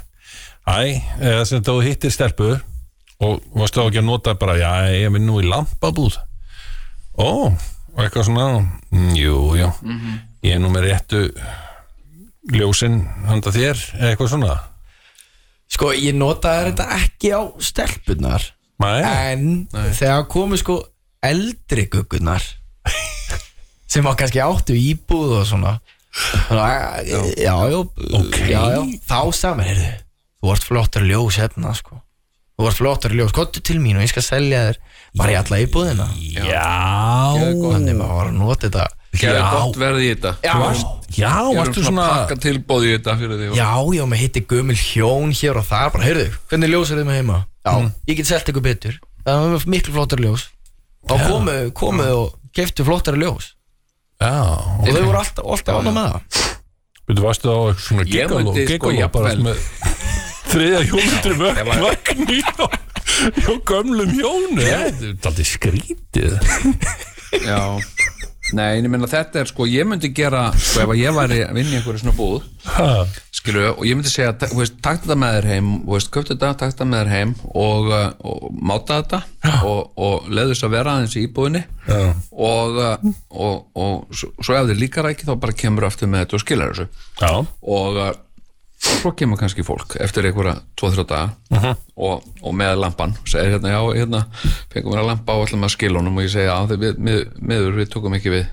æ, eða sem þú hittir stelpu og varstu þá ekki að nota bara já, ég minn nú í lampabúð. Ó, og eitthvað svona mm, jú, jú, ég er nú með réttu ljósin handa þér, eða eitthvað svona? Sko, ég notaði þetta ekki á stelpunar Nei, En þegar komu sko eldri guggunar sem að kannski áttu íbúð og svona. Þannig að, já, já, Ok. já, já. Þá mér, heyrðu, þú ert flottar ljós hérna, sko. Þú ert flottar ljós, kottu til mín og ég skal selja þér bara í alla íbúðina. Já. Þannig maður var að nota þetta Gerðu Já. gott verði í þetta. Já, Já, Gerum varstu svona pakka tilbóð í þetta fyrir því já, já, með hitti gömul hjón hér og þar. Bara, heyrðu, hvernig ljós er þið með heima? Já, ég get selt ykkur betur. Það var miklu flottar ljós. Og komu, komu og keftu flottari ljós. Já, Og þau voru alltaf, alltaf ánað með það. Þú varstu á eitthvað svona myndi, sko, giggaló bara *laughs* með þriðja hjónundri vögn hjá gömlum hjónu Þetta er skrítið. *laughs* Já Nei, ég meina þetta er sko, ég myndi gera sko ef ég væri að vinna í einhverju svona búð Ha, skilu, og ég myndi segja ta- þú veist, takk þetta með þér heim og veist, köptu þetta, takk þetta með þér heim og, uh, og máta þetta og, og leðu þess að vera aðeins í íbúðinni Já. og, uh, og, og svo, svo ef þið líkar ekki þá bara kemur aftur með þetta og skilar þessu. Já, og uh, svo kemur kannski fólk eftir einhverja 2-3 daga og, og með lampan segir hérna, já, hérna fengum við að lampa og ætlum að skila honum. Og ég segi, já, við, við, miður við tókum ekki við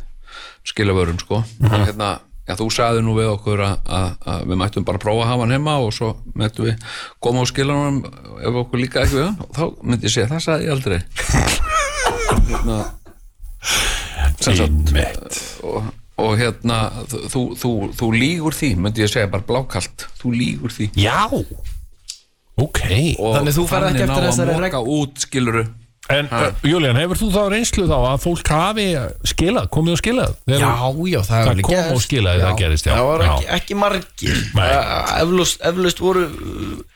skila vörum, sko og hérna, já, þú sagði nú við okkur að, við mættum bara prófa að hafa hann heima og svo mættum við koma og skila honum. Ef okkur líka ekki við hann og þá myndi ég segja, það sagði ég aldrei. *laughs* Hérna sem sagt, einmitt. og, og hérna þú, þú, þú, þú lígur því, myndi ég segja bara blákalt, þú lígur því Já, ok og Þannig þú ferð ekki þannig eftir ná þessari að moka út skiluru En uh, Julian, hefur þú þá reynslu þá að fólk hafi skilað, komið og skilað? Þegar- Já, já, það, Það hefur kom gerst. og skilaði, það gerist, já. Það var Já. ekki, ekki margir Nei. Eflaust, eflaust voru uh,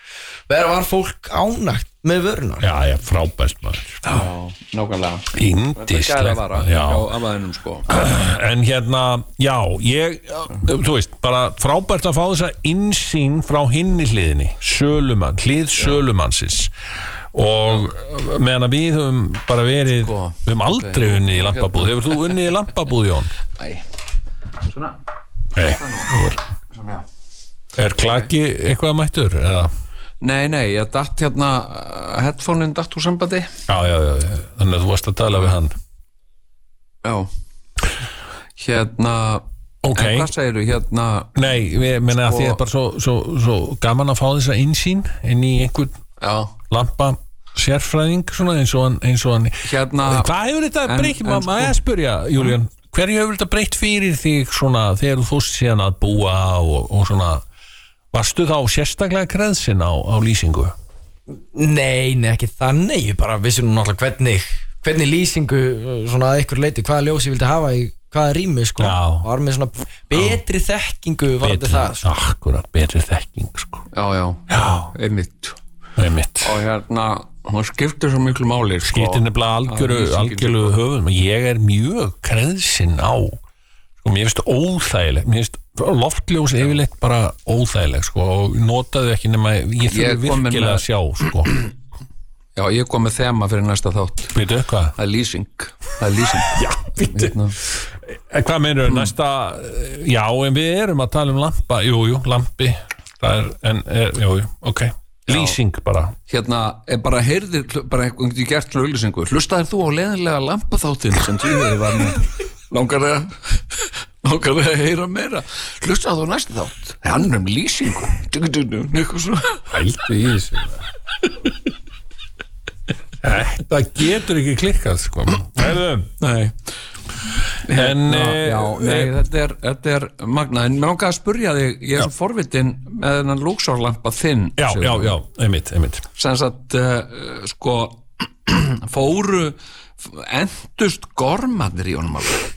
Verður var fólk ánægt með vörunar Já, já, frábært maður Já, nákvæmlega. Þetta er gæða vara Já, amaðinum sko. *clears throat* En hérna, já, ég Þú veist, bara frábært að fá þessa insýn frá hinni hliðinni Sölumann, hlið sölumannsins. Og meðan að við höfum bara verið Sko. við höfum aldrei unnið í lampabúð hefur þú unnið í lampabúð, Jón? Æ, svona. Nei, Svona, já. Er klaki eitthvað mættur? Eða? Nei, nei, ég datt hérna uh, headphone-in datt úr sambandi. Já, já, já, þannig að þú varst að tala við hann. Já. Hérna Ok. En hvað segirðu, hérna Nei, ég meina að Sko- því er bara svo, svo, svo gaman að fá þessa insýn inn í einhvern Já, lampa sérfræðing svona eins og hann, eins og hann hérna Hvað hefur þetta en maður sko- að spyrja, Júlían? Hverju hefur þetta breytt fyrir þig svona þegar þú fórst síðan að búa og, og svona, varstu þá sérstaklega kreðsin á, á lýsingu? Nei, nei, ekki þannig Ég bara vissi nú náttúrulega hvernig Hvernig lýsingu, uh, svona að ykkur leiti Hvaða ljós ég vildi hafa í hvaða rými sko. Já. Var með svona betri þekkingu Varandi það sko. akkurat, betri þekking sko. Já, já, Já. einmitt það er mitt Og hérna, hún skiptir svo miklu máli sko. skýtir nefnilega algjöru, algjöru höfum ég er mjög kreðsin á sko, mér finnst óþægileg mér finnst loftljós yfirleitt bara óþægileg sko, og notaðu ekki nema ég þurfi virkilega að sjá sko. Já, ég kom með þema fyrir næsta þátt. Veitu hvað? Það er lýsing. Það er lýsing. *laughs* Já, veitu Hérna, Hvað meinur næsta Já, en við erum að tala um lampa. Jú, jú, lampi. Það er, en, er, jú, jú, ok. Lýsing bara. Hérna bara heyrðir bara einhvern veginn gert hluglysingu Hlustaðir þú á leðinlega lampaþáttin sem tíðið var með? *laughs* Langar þig að þig að heyra meira. Hlustaði þú á næsta þátt. Hann um lýsingu. Hældu í þessu. Þetta getur ekki klikkað sko. Nei. En Já, eh, já, nei, þetta er, þetta er magnað, en mér langaði að spurja þig ég er svo forvitin með þennan lúksárlampa þinn Já, já, já, einmitt, einmitt. Sem sagt uh, sko *clears throat* fóru endust gormanir í honum alveg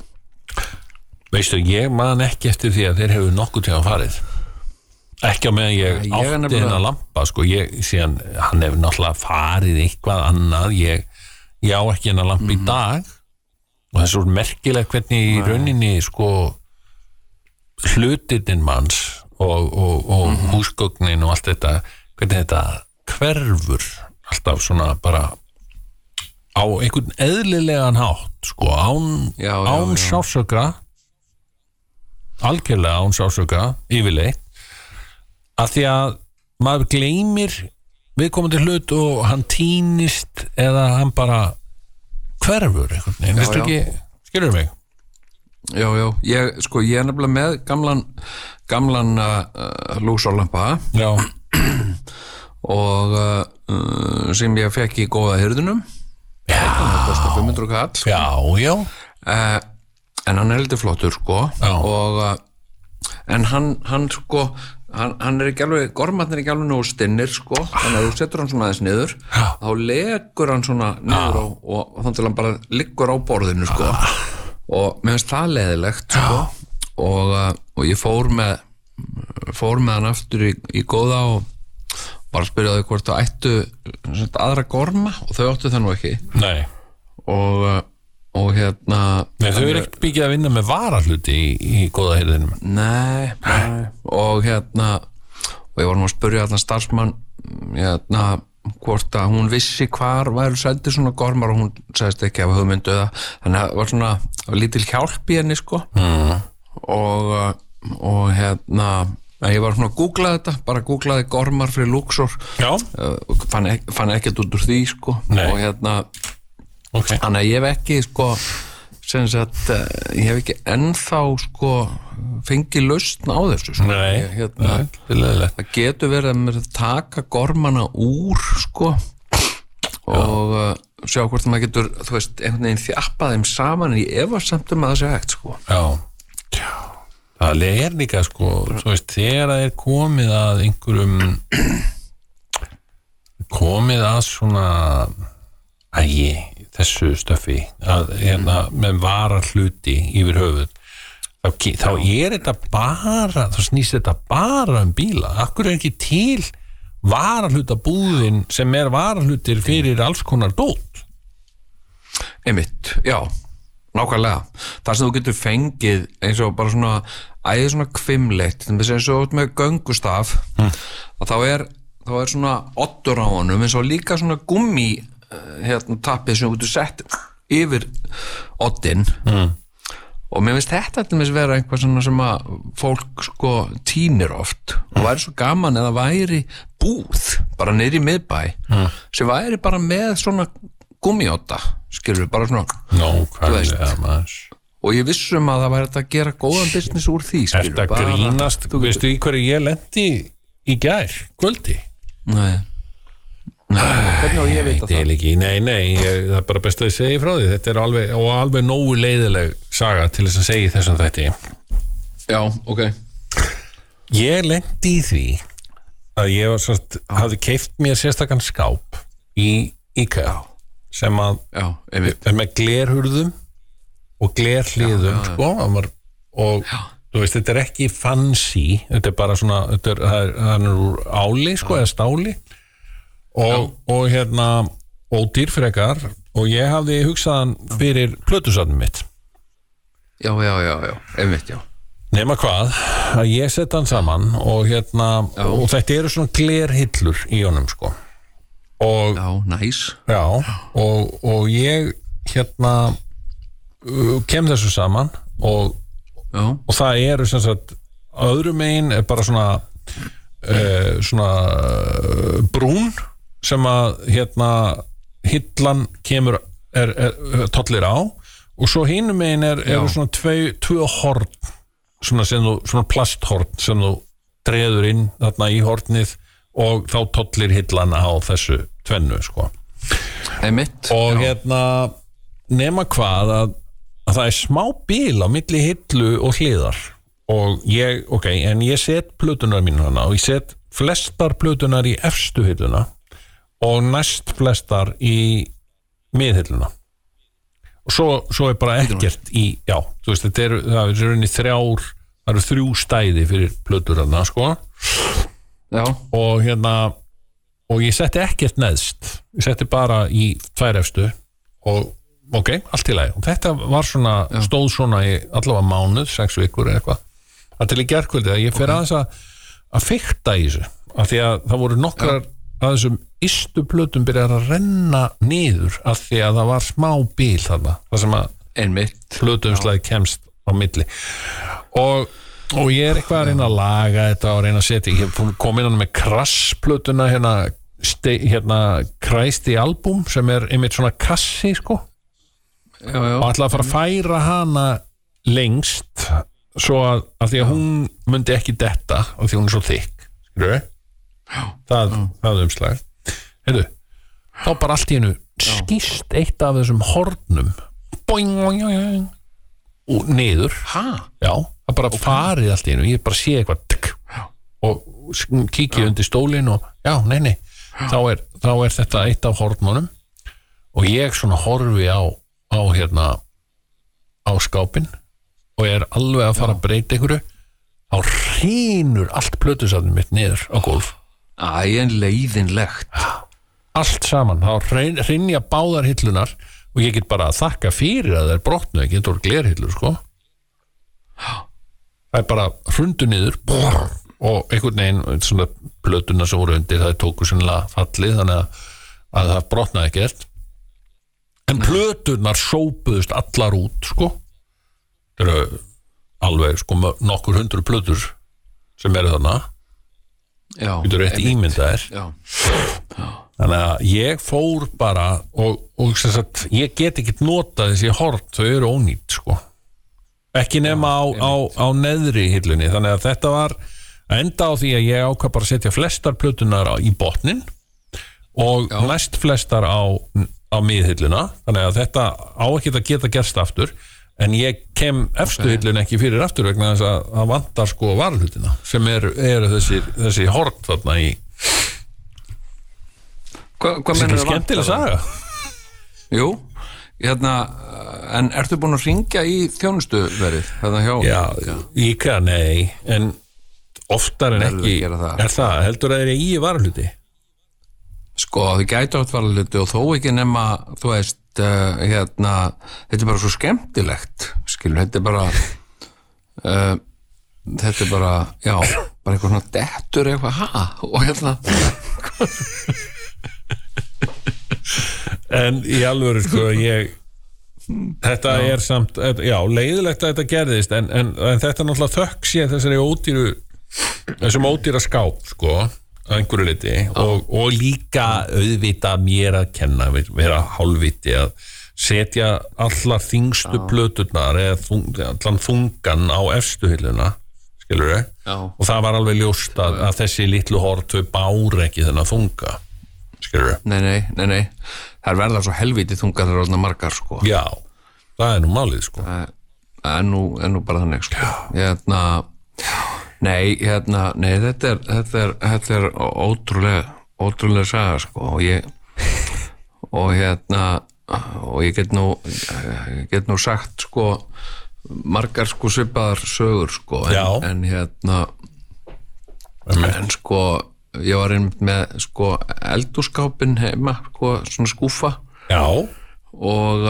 Veistu, ég man ekki eftir því að þeir hefur nokkuð tíma farið ekki á meðan ég, Ég er átti nefnilega- hennar lampa sko, ég, síðan, hann hefur náttúrulega farið eitthvað annað ég, ég á ekki hennar lampa Mhm. í dag og það er svo merkilegt hvernig í rauninni sko hlutirinn manns og, og, og Mhm. húsgögnin og allt þetta hvernig þetta hverfur alltaf svona bara á einhvern eðlilegan hátt sko án, Já, já, án já. sásöka algjörlega án sásöka yfirleitt að því að maður gleymir viðkomandi hlut og hann týnist eða hann bara hverfur einhvern veginn, Já, veistu já. ekki skilur mig? Já, já, ég, sko, ég er nefnilega með gamlan gamlan uh, lúksárlampa já, *clears throat* og uh, uh, sem ég fekk í góða hyrðunum það kostar 500 kall. Já, já. Uh, en hann er heldur flottur sko. Og uh, en hann, hann sko hann, hann er ekki alveg, gormatn er ekki alveg nógu stinnir sko, þannig að þú setur hann svona aðeins niður þá legur hann svona niður og, og þannig til hann bara liggur á borðinu sko. Og mér finnst það leðilegt sko. Og, uh, og ég fór með fór með hann aftur í, í góða og bara spyrjaði hvort það ættu aðra gorma. Og þau áttu það nú ekki. Nei, og, uh, og hérna nei þau eru ekkert byggja að vinna með varahluti í, í góða heyrðinum Nei, nei. og hérna og ég var nú að spurja þarna starfsmann hérna hvort að hún vissi hvar væru sætti svona gormar og hún sagðist ekki af hugmyndu eða þannig að það var svona lítil hjálp í henni sko. Mm. og, uh, og hérna að ég var svona að googla þetta bara googlaði gormar fyrir luxor. Uh, fann, ek, fann ekkert út úr því sko. Nei. og hérna ok. Þannig að ég hef ekki sko sagt, eh, ég hef ekki ennþá sko fengið lausn á þessu sko. nei, Ég, hérna, nei, það getur verið að taka gormana úr sko og uh, sjá hvort maður getur veist, einhvern veginn þjappað þeim saman en ég efast samt um að það sé hægt sko. Já, já. Það er líka sko, veist, þegar það er komið að einhverjum komið að svona ægi, þessu stöfi að hérna með vara hluti yfir höfuð þá, þá er þetta bara þá snýst þetta bara um bíla. Akkur er ekki til varahluta búðin sem er varahlutir fyrir alls konar dót? Einmitt, já nákvæmlega, það sem þú getur fengið eins og bara svona æðið svona kvimleitt, eins og ert með göngustaf Mm. þá er þá er svona ottur á honum eins og líka svona gummi hérna tappið sem þú getur sett yfir ottin mm. og mér finnst þetta mér vera einhvað sem að fólk sko týnir oft. Og væri svo gaman eða væri búð bara í miðbæ mm. sem væri bara með svona gummiotta skilur við bara svona maður? Og ég vissum að það væri að gera góðan business úr því skilur þetta grínast, veistu í hverju ég lendi í gær, kvöldi? Nei, Hvernig á ég veit að Þetta það? ekki, nei, nei, ég, það er bara best að ég segi frá því. Þetta er alveg, og alveg nógu leiðileg saga til þess að segja þessum þætti. Já, ok. Ég lendi í því að ég var sérst, hafði keift mér sérstakann skáp í IKEA sem að Já, er með glerhurðum og glerhliðum sko, var, og þú veist, þetta er ekki fancy þetta er bara svona þetta er, það er, það er áli sko, eða stáli og, og hérna og dýrfrekar og ég hafði hugsaðan fyrir plötusatnum mitt. Já, já, já, já, einmitt, já. Nema hvað, að ég setja hann saman og hérna, og þetta eru svona glerhillur í honum sko. Og Já, næs. Já, og, og ég hérna uh, kem þessu saman og, Já, og það eru sem sagt öðru megin er bara svona uh, svona uh, brún sem að hérna hillan kemur er, er, tollir á. Og svo hinum megin er, eru svona tvei, tvö horn svona, þú, svona plasthorn sem þú dreður inn þarna í hornið og þá tollir hillan á þessu tvennu sko. Einmitt og já. hérna nema hvað að, að það er smá bíl á milli hillu og hliðar. Og ég, ok, en ég set plötunar mínu hana og ég set flestar plötunar í efstu hilluna og næst flestar í miðhilluna. Og svo, svo er bara ekkert í, já, þú veist, þetta eru það eru rauninni þrjár, það eru þrjú stæði fyrir plötur hana, sko. Já, og hérna og ég setti ekkert neðst. Ég setti bara í tvær efstu og ok, allt í lagi. Og þetta var svona, stóð svona í allavega mánuð, sex vikur eða eitthvað. Að til í gerkvöldi að ég fer aðeins að að fykta í þessu af því að það voru nokkrar að þessum ystu plötum byrjar að renna niður af því að það var smá bíl þarna, það sem að plötumslæði kemst á milli. Og, og ég er eitthvað að reyna að laga þetta og reyna að setja ég komið inn með krassplötuna hérna, hérna kræsti album sem er einmitt svona kassi sko. Já, já, og ætla að fara að færa hana lengst svo að, að því að hún myndi ekki detta og því hún er svo þykk skilur það, það umslag. Heyrðu, þá bara allt í hennu skýst eitt af þessum hornum boing, boing, boing, og niður. Já, það bara farið allt í hennu ég bara sé eitthvað tk, og kíkja undir stólinn og já, nei, nei. Þá er, þá er þetta eitt af hornunum og ég svona horfi á á hérna á skápin og er alveg að fara að breyta einhverju. Þá hrýnur allt plötusafnum mitt niður á gólf Æ, en leiðinlegt allt saman, þá hrynja báðar hillunar og ég get bara að þakka fyrir að það er brotnu, ekki þetta voru glerhillur sko. Það er bara hrundu niður brr, og einhvern veginn svona plötuna sem voru undir það tóku sannlega fallið þannig að, að það brotnaði ekkert. En plötunar sópuðust allar út sko. Það eru alveg sko nokkur hundru plötur sem eru þarna. Já, getur eitt ímyndaðir. Já, Þannig að ég fór bara og, og sagt, ég get ekki notað þessi hort, þau eru ónýtt sko. ekki nema á, á, á neðri hillunni, þannig að þetta var enda á því að ég ákvað bara setja flestar plötunar í botnin og næst flestar á, á miðhilluna, þannig að þetta á ekki að geta gerst aftur en ég kem efstu hillun ekki fyrir aftur vegna þess að það vantar sko varlutina sem eru er þessi, þessi hort þarna í Hva, hvað mennur er skemmtileg saga. Jú, hérna en ertu búin að ringja í þjónustuverið hérna hjá Já, IKEA nei en oftar en að ekki það. er það, heldur að þeir eigi varahluti Sko, þið gætu átt var hluti og þó ekki nema, þú veist, uh, hérna, þetta er bara svo skemmtilegt, skilur, þetta er bara, uh, þetta er bara, já, bara eitthvað svona dettur eitthvað, ha, og hérna, en í alvöru sko ég þetta er samt, já, leiðilegt að þetta gerðist en, en, en þetta er náttúrulega þökk sér þessari ódýru þessum ódýra skáp sko einhverju liti og, og líka auðvita mér að kenna vera hálfviti að setja allar þingstu plöturnar eða allan þungan á efstu hylluna skilur við Já. og það var alveg ljóst að, að þessi litlu hortu bár ekki þennan þunga nei, nei, nei, nei, það er verða svo helviti þungar þegar orðna margar, sko, Já, það er nú málið sko. Það er nú, er nú bara þannig, sko, hérna, nei, hérna, nei, þetta er, þetta er, þetta er ótrúlega, ótrúlega saga, sko, og ég, og hérna og ég get nú get nú sagt sko margar sko svipaðar sögur sko en, en hérna en sko ég var einmitt með sko eldúskápin heima sko svona skúfa Já, og,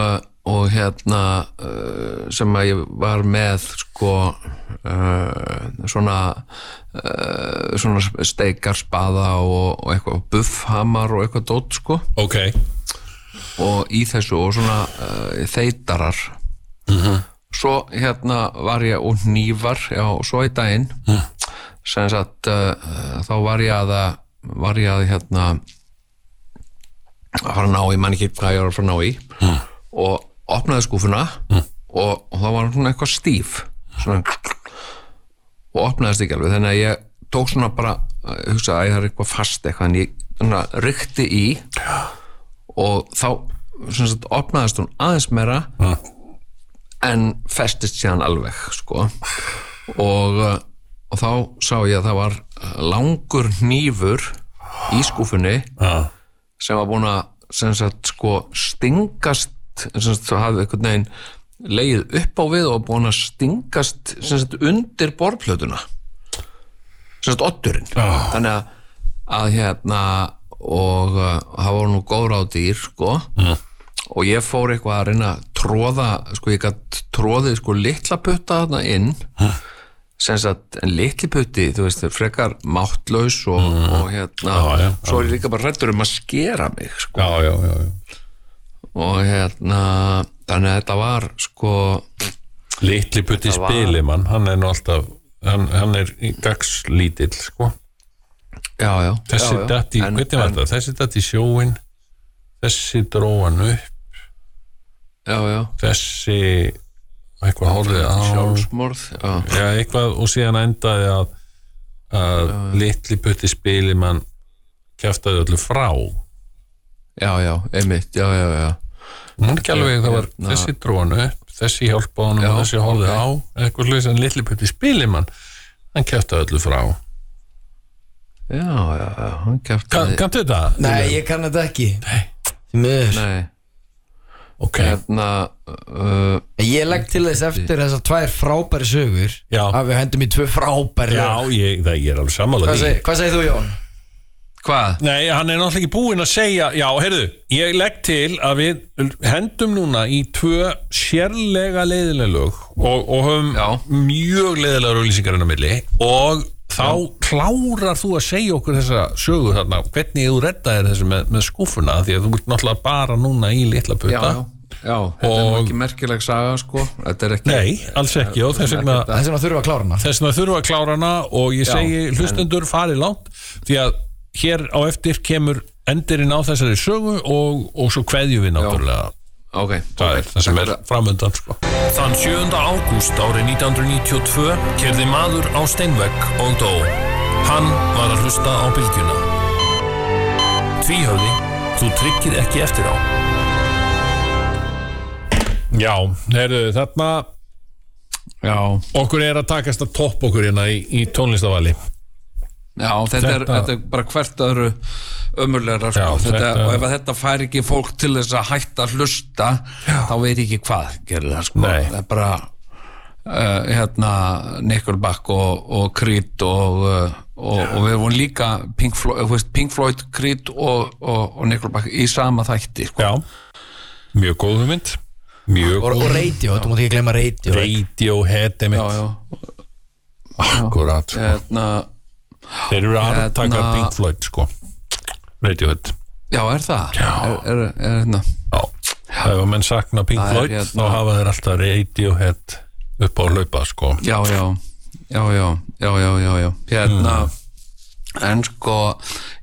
og hérna uh, sem að ég var með sko uh, svona uh, svona steikarspaða og, og eitthvað buffhamar og eitthvað dót sko. Ok. Og í þessu og svona uh, þeitarar svo hérna var ég og nývar já, og svo í daginn. Sem sagt uh, þá var ég að var ég að hérna að fara að ná í, mann ekki hvað ég var að fara að ná í. Og opnaði skúfuna og, og þá var svona eitthvað stíf svona og opnaðist ekki alveg þannig að ég tók svona bara uh, hugsa að það er eitthvað fast eitthvað en ég rykti í og þá sagt, opnaðist hún aðeins meira en festist síðan alveg sko. Og, uh, og þá sá ég að það var langur hnífur í skúfunni Já, sem var búin að sagt, sko, stingast sem sagt, hafði einhvern veginn leið upp á við og búin að stingast sagt, undir borplötuna sem sagt, otturinn Ah. þannig að, að hérna og uh, það voru nú góð ráð dýr sko Mm. og ég fór eitthvað að reyna að tróða sko ég gætt tróðið sko litla putta þarna inn sem sagt, en litli putti þú veist, frekar máttlaus og, og hérna, Mm. Já, já, svo er ég líka bara rættur um að skera mig sko já, já, já, já. Og hérna þannig að þetta var sko Litli putti var- spilimann Hann er nú alltaf Hann, hann er dagslítill sko. Já, já, Þessi já, já. datt í, En- hvernig var en- það? Þessi datt í sjóin Þessi dróan upp. Já, já, Þessi Eitthvað horfið á. Sjálfsmorð já, Já, eitthvað og síðan endaði að að litli putti spilimann kjaftaði öllu frá já, já, einmitt já, já, já, hún ekki alveg, það var Hérna. þessi drónu upp þessi Já, og þessi horfið ok. á eitthvað sluðis en litli putti spilimann hann kjaftaði öllu frá já, já, já hann kæfti Kann, Kanntu þetta? Nei, ég kann þetta ekki Nei. Nei, Ok, hérna uh, Ég legg til þess eftir þessar tvær frábæri sögur Já. að við hendum í tvö frábæri já, ég, það, ég er alveg seg, hvað segir þú Jón? Hvað? Nei, hann er náttúrulega ekki búinn að segja Já, heyrðu, ég legg til að við hendum núna í tvö sérlega leiðilega lög og, og höfum Já. mjög leiðilega auðlýsingar en á milli og þá klárar þú að segja okkur þessa sögu þarna, hvernig þú reddaðir þessu með, með skúfuna, því að þú ert náttúrulega bara núna í litla já, putta já, já, þetta er Og- ekki merkileg saga sko, þetta er ekki Nei, alls ekki og þess vegna Þess vegna þurfum við að klára hana þess vegna þurfa að klára hana og ég Já, segi en- hlustendur farið langt því að hér á eftir kemur endirinn á þessari sögu og, og svo kveðjum við náttúrulega ok, það ok, er það sem er framöndan sko. Þann 7. ágúst árið 1992 kerði maður á steinvegg og dó. Hann var að hlusta á bylgjuna. Tvíhöfði, þú tryggir ekki eftir á. Já, heyrðu, þarna já, okkur er að takast að topp okkur hérna í, í tónlistavali. Já þetta, Er, Þetta- þetta er bara hvert öðru ömurlegra sko. Já, þetta, þetta- og ef þetta fær ekki fólk til þess að hætta að hlusta þá veit ekki hvað gerir það sko. Það er bara uh, hérna Nickelback og, og Creed og, uh, og, og við vorum líka Pink Floyd, veist, Pink Floyd Creed og, og, og Nickelback í sama þætti sko. Já, mjög góð hugmynd Mjög og, góð og radio, þú mátt ekki glemma radio já, einmitt já, Akkurat, sko. hérna Þeir eru aðtaka Hérna- Pink Floyd sko Radiohead já, er það? Já. Er, er, er, hérna Já, ef að menn sakna Pink Það er Floyd hérna- þá hafa þeir alltaf Radiohead upp á að laupa sko já, já, já, já, já, já, já, já. hérna Hmm. en sko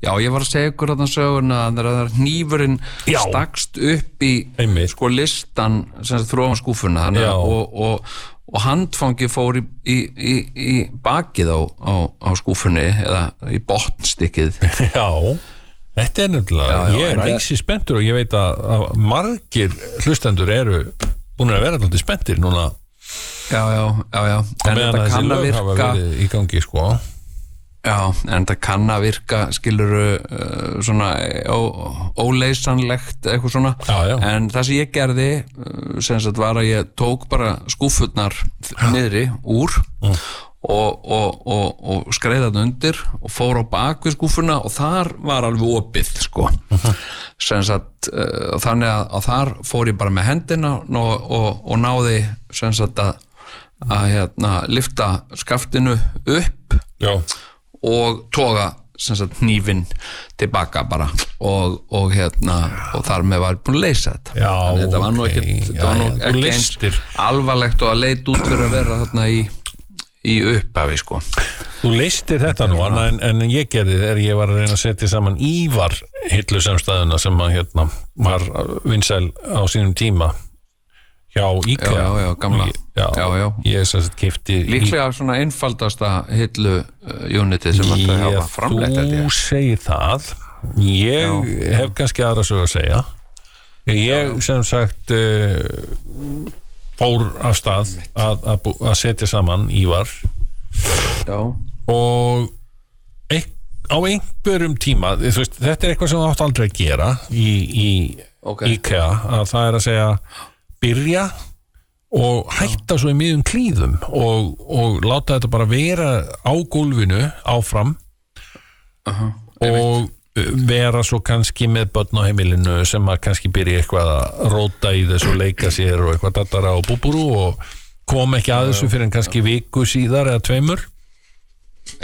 já, ég var að segja ykkur þarna söguna að þegar hnífurinn Já. stakst upp í Einmitt. sko listan sem þróan skúfuna að og, og, og handfangi fór í, í, í, í bakið á, á, á skúfunni eða í botnstykkið. *laughs* Já, þetta er nefnilega Já, já, ég er en- æsi spenntur og ég veit að, margir hlustendur eru búin að vera alltaf spenntir núna. Já, já, já, já. En þetta kann að virka. í gangi sko Já, en það kann að virka skiluru uh, svona óleysanlegt eitthvað svona Já, já. en það sem ég gerði uh, sem sagt var að ég tók bara skúfurnar niðri úr Mm. og, og, og, og skreiði það undir og fór á bak við skúfuna og þar var alveg opið sko Mhm. sem sagt uh, þannig að, að þar fór ég bara með hendina og náði sem sagt að að hérna lifta skaftinu upp Já, og toga hnífin tilbaka bara og, og hérna og þar með var búin að leysa þetta Já, þetta var nú ok. ekki, Já, var nú já, ekki eins leystir. alvarlegt og að leit út fyrir að vera þarna í, í upphafi sko þú leistir þetta nú en, en ég gerði þegar ég var að reyna að setja saman Ívar hillu samstæðuna sem að hérna var vinsæl á sínum tíma hjá IKEA. Já, já, já, gamla. Já, Já, já. Ég sem sagt kefti líklega svona einfaldasta hillu uh, unitið sem þetta Ég, hafa framleitt held þú segir það. Ég hef kannski aðra sög að segja. Ég sem sagt uh, fór af stað að, að, að setja saman Ívar. Já, og eik, á einhverjum tíma veist, þetta er eitthvað sem þú átt aldrei að gera í, í Ok. IKEA að það er að segja byrja og hætta svo í miðum klíðum og, og láta þetta bara vera á gólfinu áfram. Og vera svo kannski með börn á heimilinu sem að kannski byrja eitthvað að róta í þessu leika sér og eitthvað dattara og búbúru og kom ekki að þessu fyrir en kannski viku síðar eða tveimur.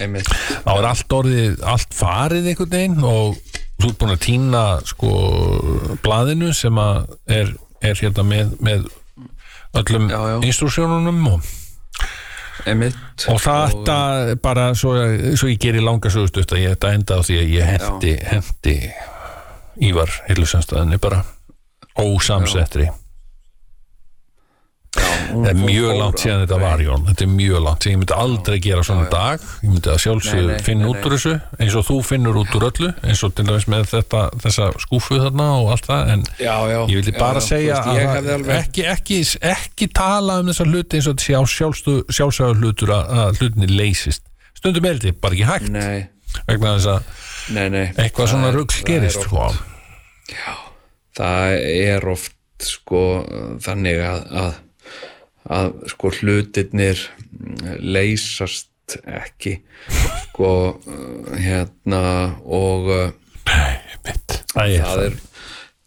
Einmitt. Þá er allt orðið, allt farið einhvern veginn og þú ert búin að týna sko blaðinu sem að er, er hérna með, með öllum Já, já. instruksjónunum og, og þetta bara svo, svo ég gerir langa sögustut að ég þetta enda á því að ég hendi, hendi Ívar Hillusamstæðinni bara ósamsettri það er mjög langt síðan þetta var Jón. Þetta er mjög langt ég myndi aldrei gera svona dag. Ég myndi að Nei, sjálfsög nei, finna út úr þessu eins og þú finnur út úr öllu eins og til dæmis með þetta, þessa skúfu þarna og allt það en Já, já. ég vildi já, bara já, segja veist, að ekki, ekki, ekki tala um þessa hluti eins og þetta sé á sjálfsögur hlutur að, hlutinni leysist. Stundum þetta bara ekki hægt. Nei, vegna þess að eitthvað svona gerist oft- sko. það er oft sko þannig að, að, sko hlutirnir leysast ekki sko hérna og Einmitt. Æ, það er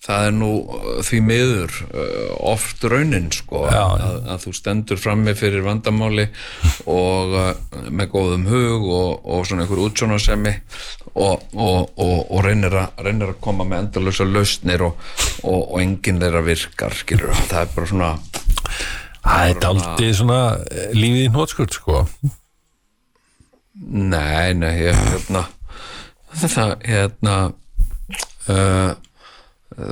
það er nú uh, því miður uh, oft raunin sko Já, já. að, að þú stendur frammi fyrir vandamáli og með góðum hug og, og svona einhver útsjónarsemi og, og, og, og reynir, að, reynir að koma með endalösa lausnir og, og, og enginn þeirra virkar skilur það er bara svona það er aldrei svona eh, lífið í hnótskurt sko. Nei, nei, ég hérna þetta, hérna uh,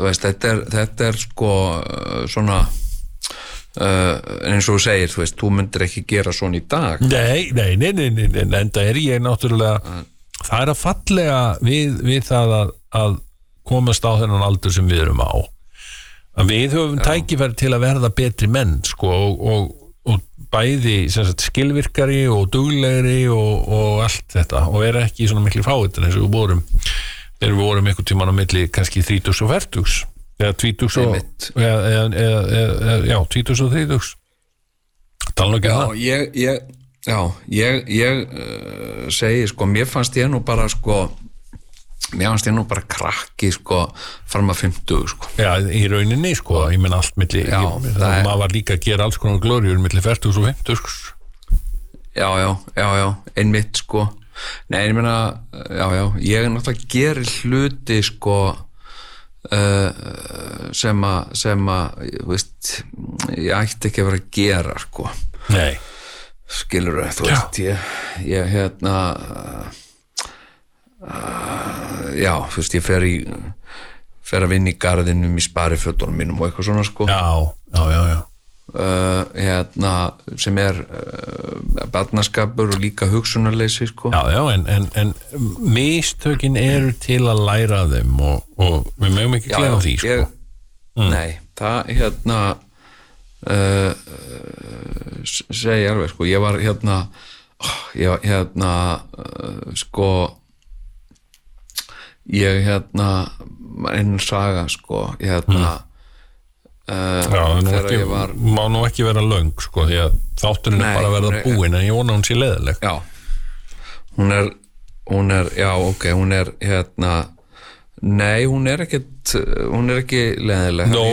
veist, þetta er þetta er sko uh, svona uh, eins og þú segir, þú veist, þú myndir ekki gera svona í dag. Nei, nei, nei, nei, nei, nei, en það er ég náttúrulega það er að fallega við, við það að, að komast á þennan aldur sem við erum á við höfum tækifæri til að verða betri menn sko og, og, og bæði sagt, skilvirkari og duglegri og, og allt þetta og vera ekki svona miklu fáitin eins og við vorum. Þegar við vorum einhvern tímann á milli kannski 30 og 40 eða 20 og eða, eða, eða, já, 20 og 30 tala ekki um það. ég, ég, já, ég, ég uh, segi, sko, mér fannst ég nú bara, sko, mér fannst ég nú bara krakki, sko, fram að 50, sko. Já, í rauninni, sko, ég menn allt milli, Já, ég, það er- maður var líka að gera alls konar glóriur milli 40 og 50, sko Já, já, já, já, einmitt, sko. Nei, ég meina, já, já, ég er náttúrulega gerir hluti, sko, uh, sem að, sem að, veist, ég ætti ekki að vera að gera, sko. Nei, skilur þú veist ég, ég hérna uh, já, þú veist, ég fer í fer að vinna í garðinum í sparifötunum mínum og eitthvað svona sko. Já, já, já, já. Uh, hérna, sem er uh, barnaskapur og líka hugsunarleysi sko. Já, já, en, en, en mistökin eru til að læra af þeim og, og við mögum ekki glemma því, sko. ég, Nei, það hérna uh, uh, segi alveg sko, ég var hérna oh, ég hérna sko ég hérna einn saga sko hérna uh, Já, ekki, var má nú ekki vera löng, sko, því að þátturinn er bara að verða búinn en ég vona hún sé leðileg já, hún er hún er, já ok, hún er hérna nei, hún er ekkit hún er ekki leðileg Nó,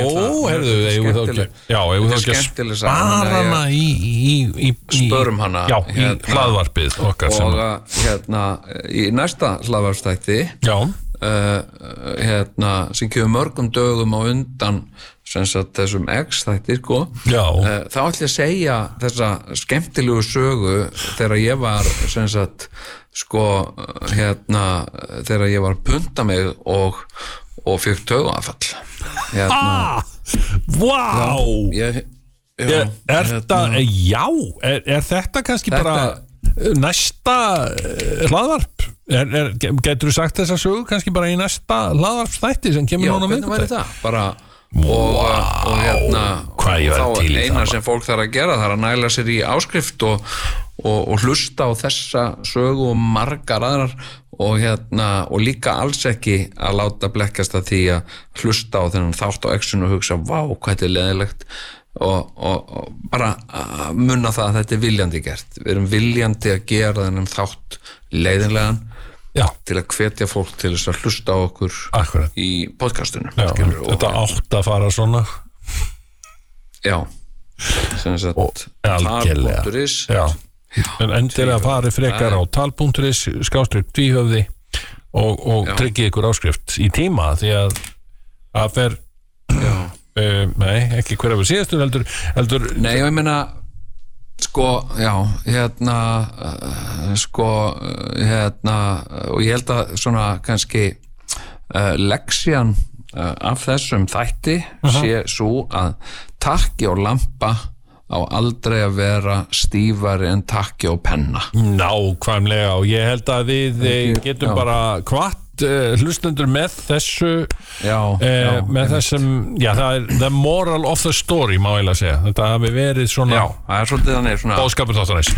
eigum við þá ekki Já, við þá ekki að spara hana í, í, í, í Spörum hana, Já, í hérna. hlaðvarpið okkar og að, hérna í næsta hlaðvarstætti Já, uh, hérna, sem kemur mörgum dögum á undan sagt þessum X-þætti sko já, uh, þá ætlum ég að segja þessa skemmtilegu sögu þegar ég var sagt sko uh, hérna þegar ég var að punta mig og, og fyrk tögafall hérna. Ah, Vá! Ég, já, Er, er hérna- þetta, já, er, er þetta kannski Þetta- bara næsta eh, hlaðvarp? Getur þú sagt þessa sögu kannski bara í næsta hlaðvarpstætti sem kemur Já, núna það? Bara og, og hérna væri og til í þá það, eina sem fólk þarf að gera það er að næla sér í áskrift og, og, og hlusta á þessa sögu og margar aðrar og hérna og líka alls ekki að láta blekkast að því að hlusta á þennan þátt á exun og hugsa vá hvað þetta er leðilegt og, og, og bara að munna það að þetta er viljandi gert. Við erum viljandi að gera þennan þátt leiðinlegan Já, til að hvetja fólk til þess að hlusta á okkur akkurat. í podcastunum já, og- Þetta átt að fara svona. Já. Sem sagt Og- Já, en endilega farið frekar á tal.is skástrygg tvíhöfði og, og Já. tryggið ykkur áskrift í tíma því að að fer uh, *clears throat* nei, ekki hver af við síðastur heldur, heldur Nei, ég meina sko, já, hérna uh, sko, uh, hérna og ég held að svona kannski uh, leksjan af þessum þætti sé svo að takki og lampa á aldrei að vera stífari en takki og penna nákvæmlega og ég held að við eh, getum Já. bara hvart uh, hlustendur með þessu Já, uh, já, með þessum, já það er the moral of the story má ég að segja, þetta hafi verið svona Já, það er svolítið þannig svona bóðskapur þáttanæs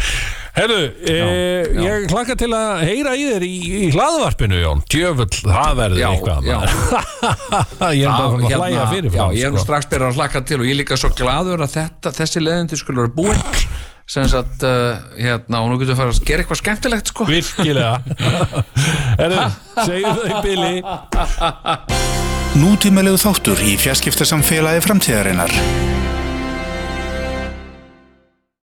Herðu, e, já. ég hlakka til að heyra í þér í, í hlaðvarpinu Jón Djöfull, það verður eitthvað. *laughs* Ég er bara að hlæja fyrir já, ég er sko. strax byrjað að hlakka til og ég er líka svo gladur að þetta, þessi leðindi skulle vera búinn sem sagt, uh, hérna, og nú getum við fara að gera eitthvað skemmtilegt, sko. Virkilega. *laughs* Herðu, segjum þau Billy. Nútímalegu þáttur í fjarskiptasamfélagi framtíðarinnar.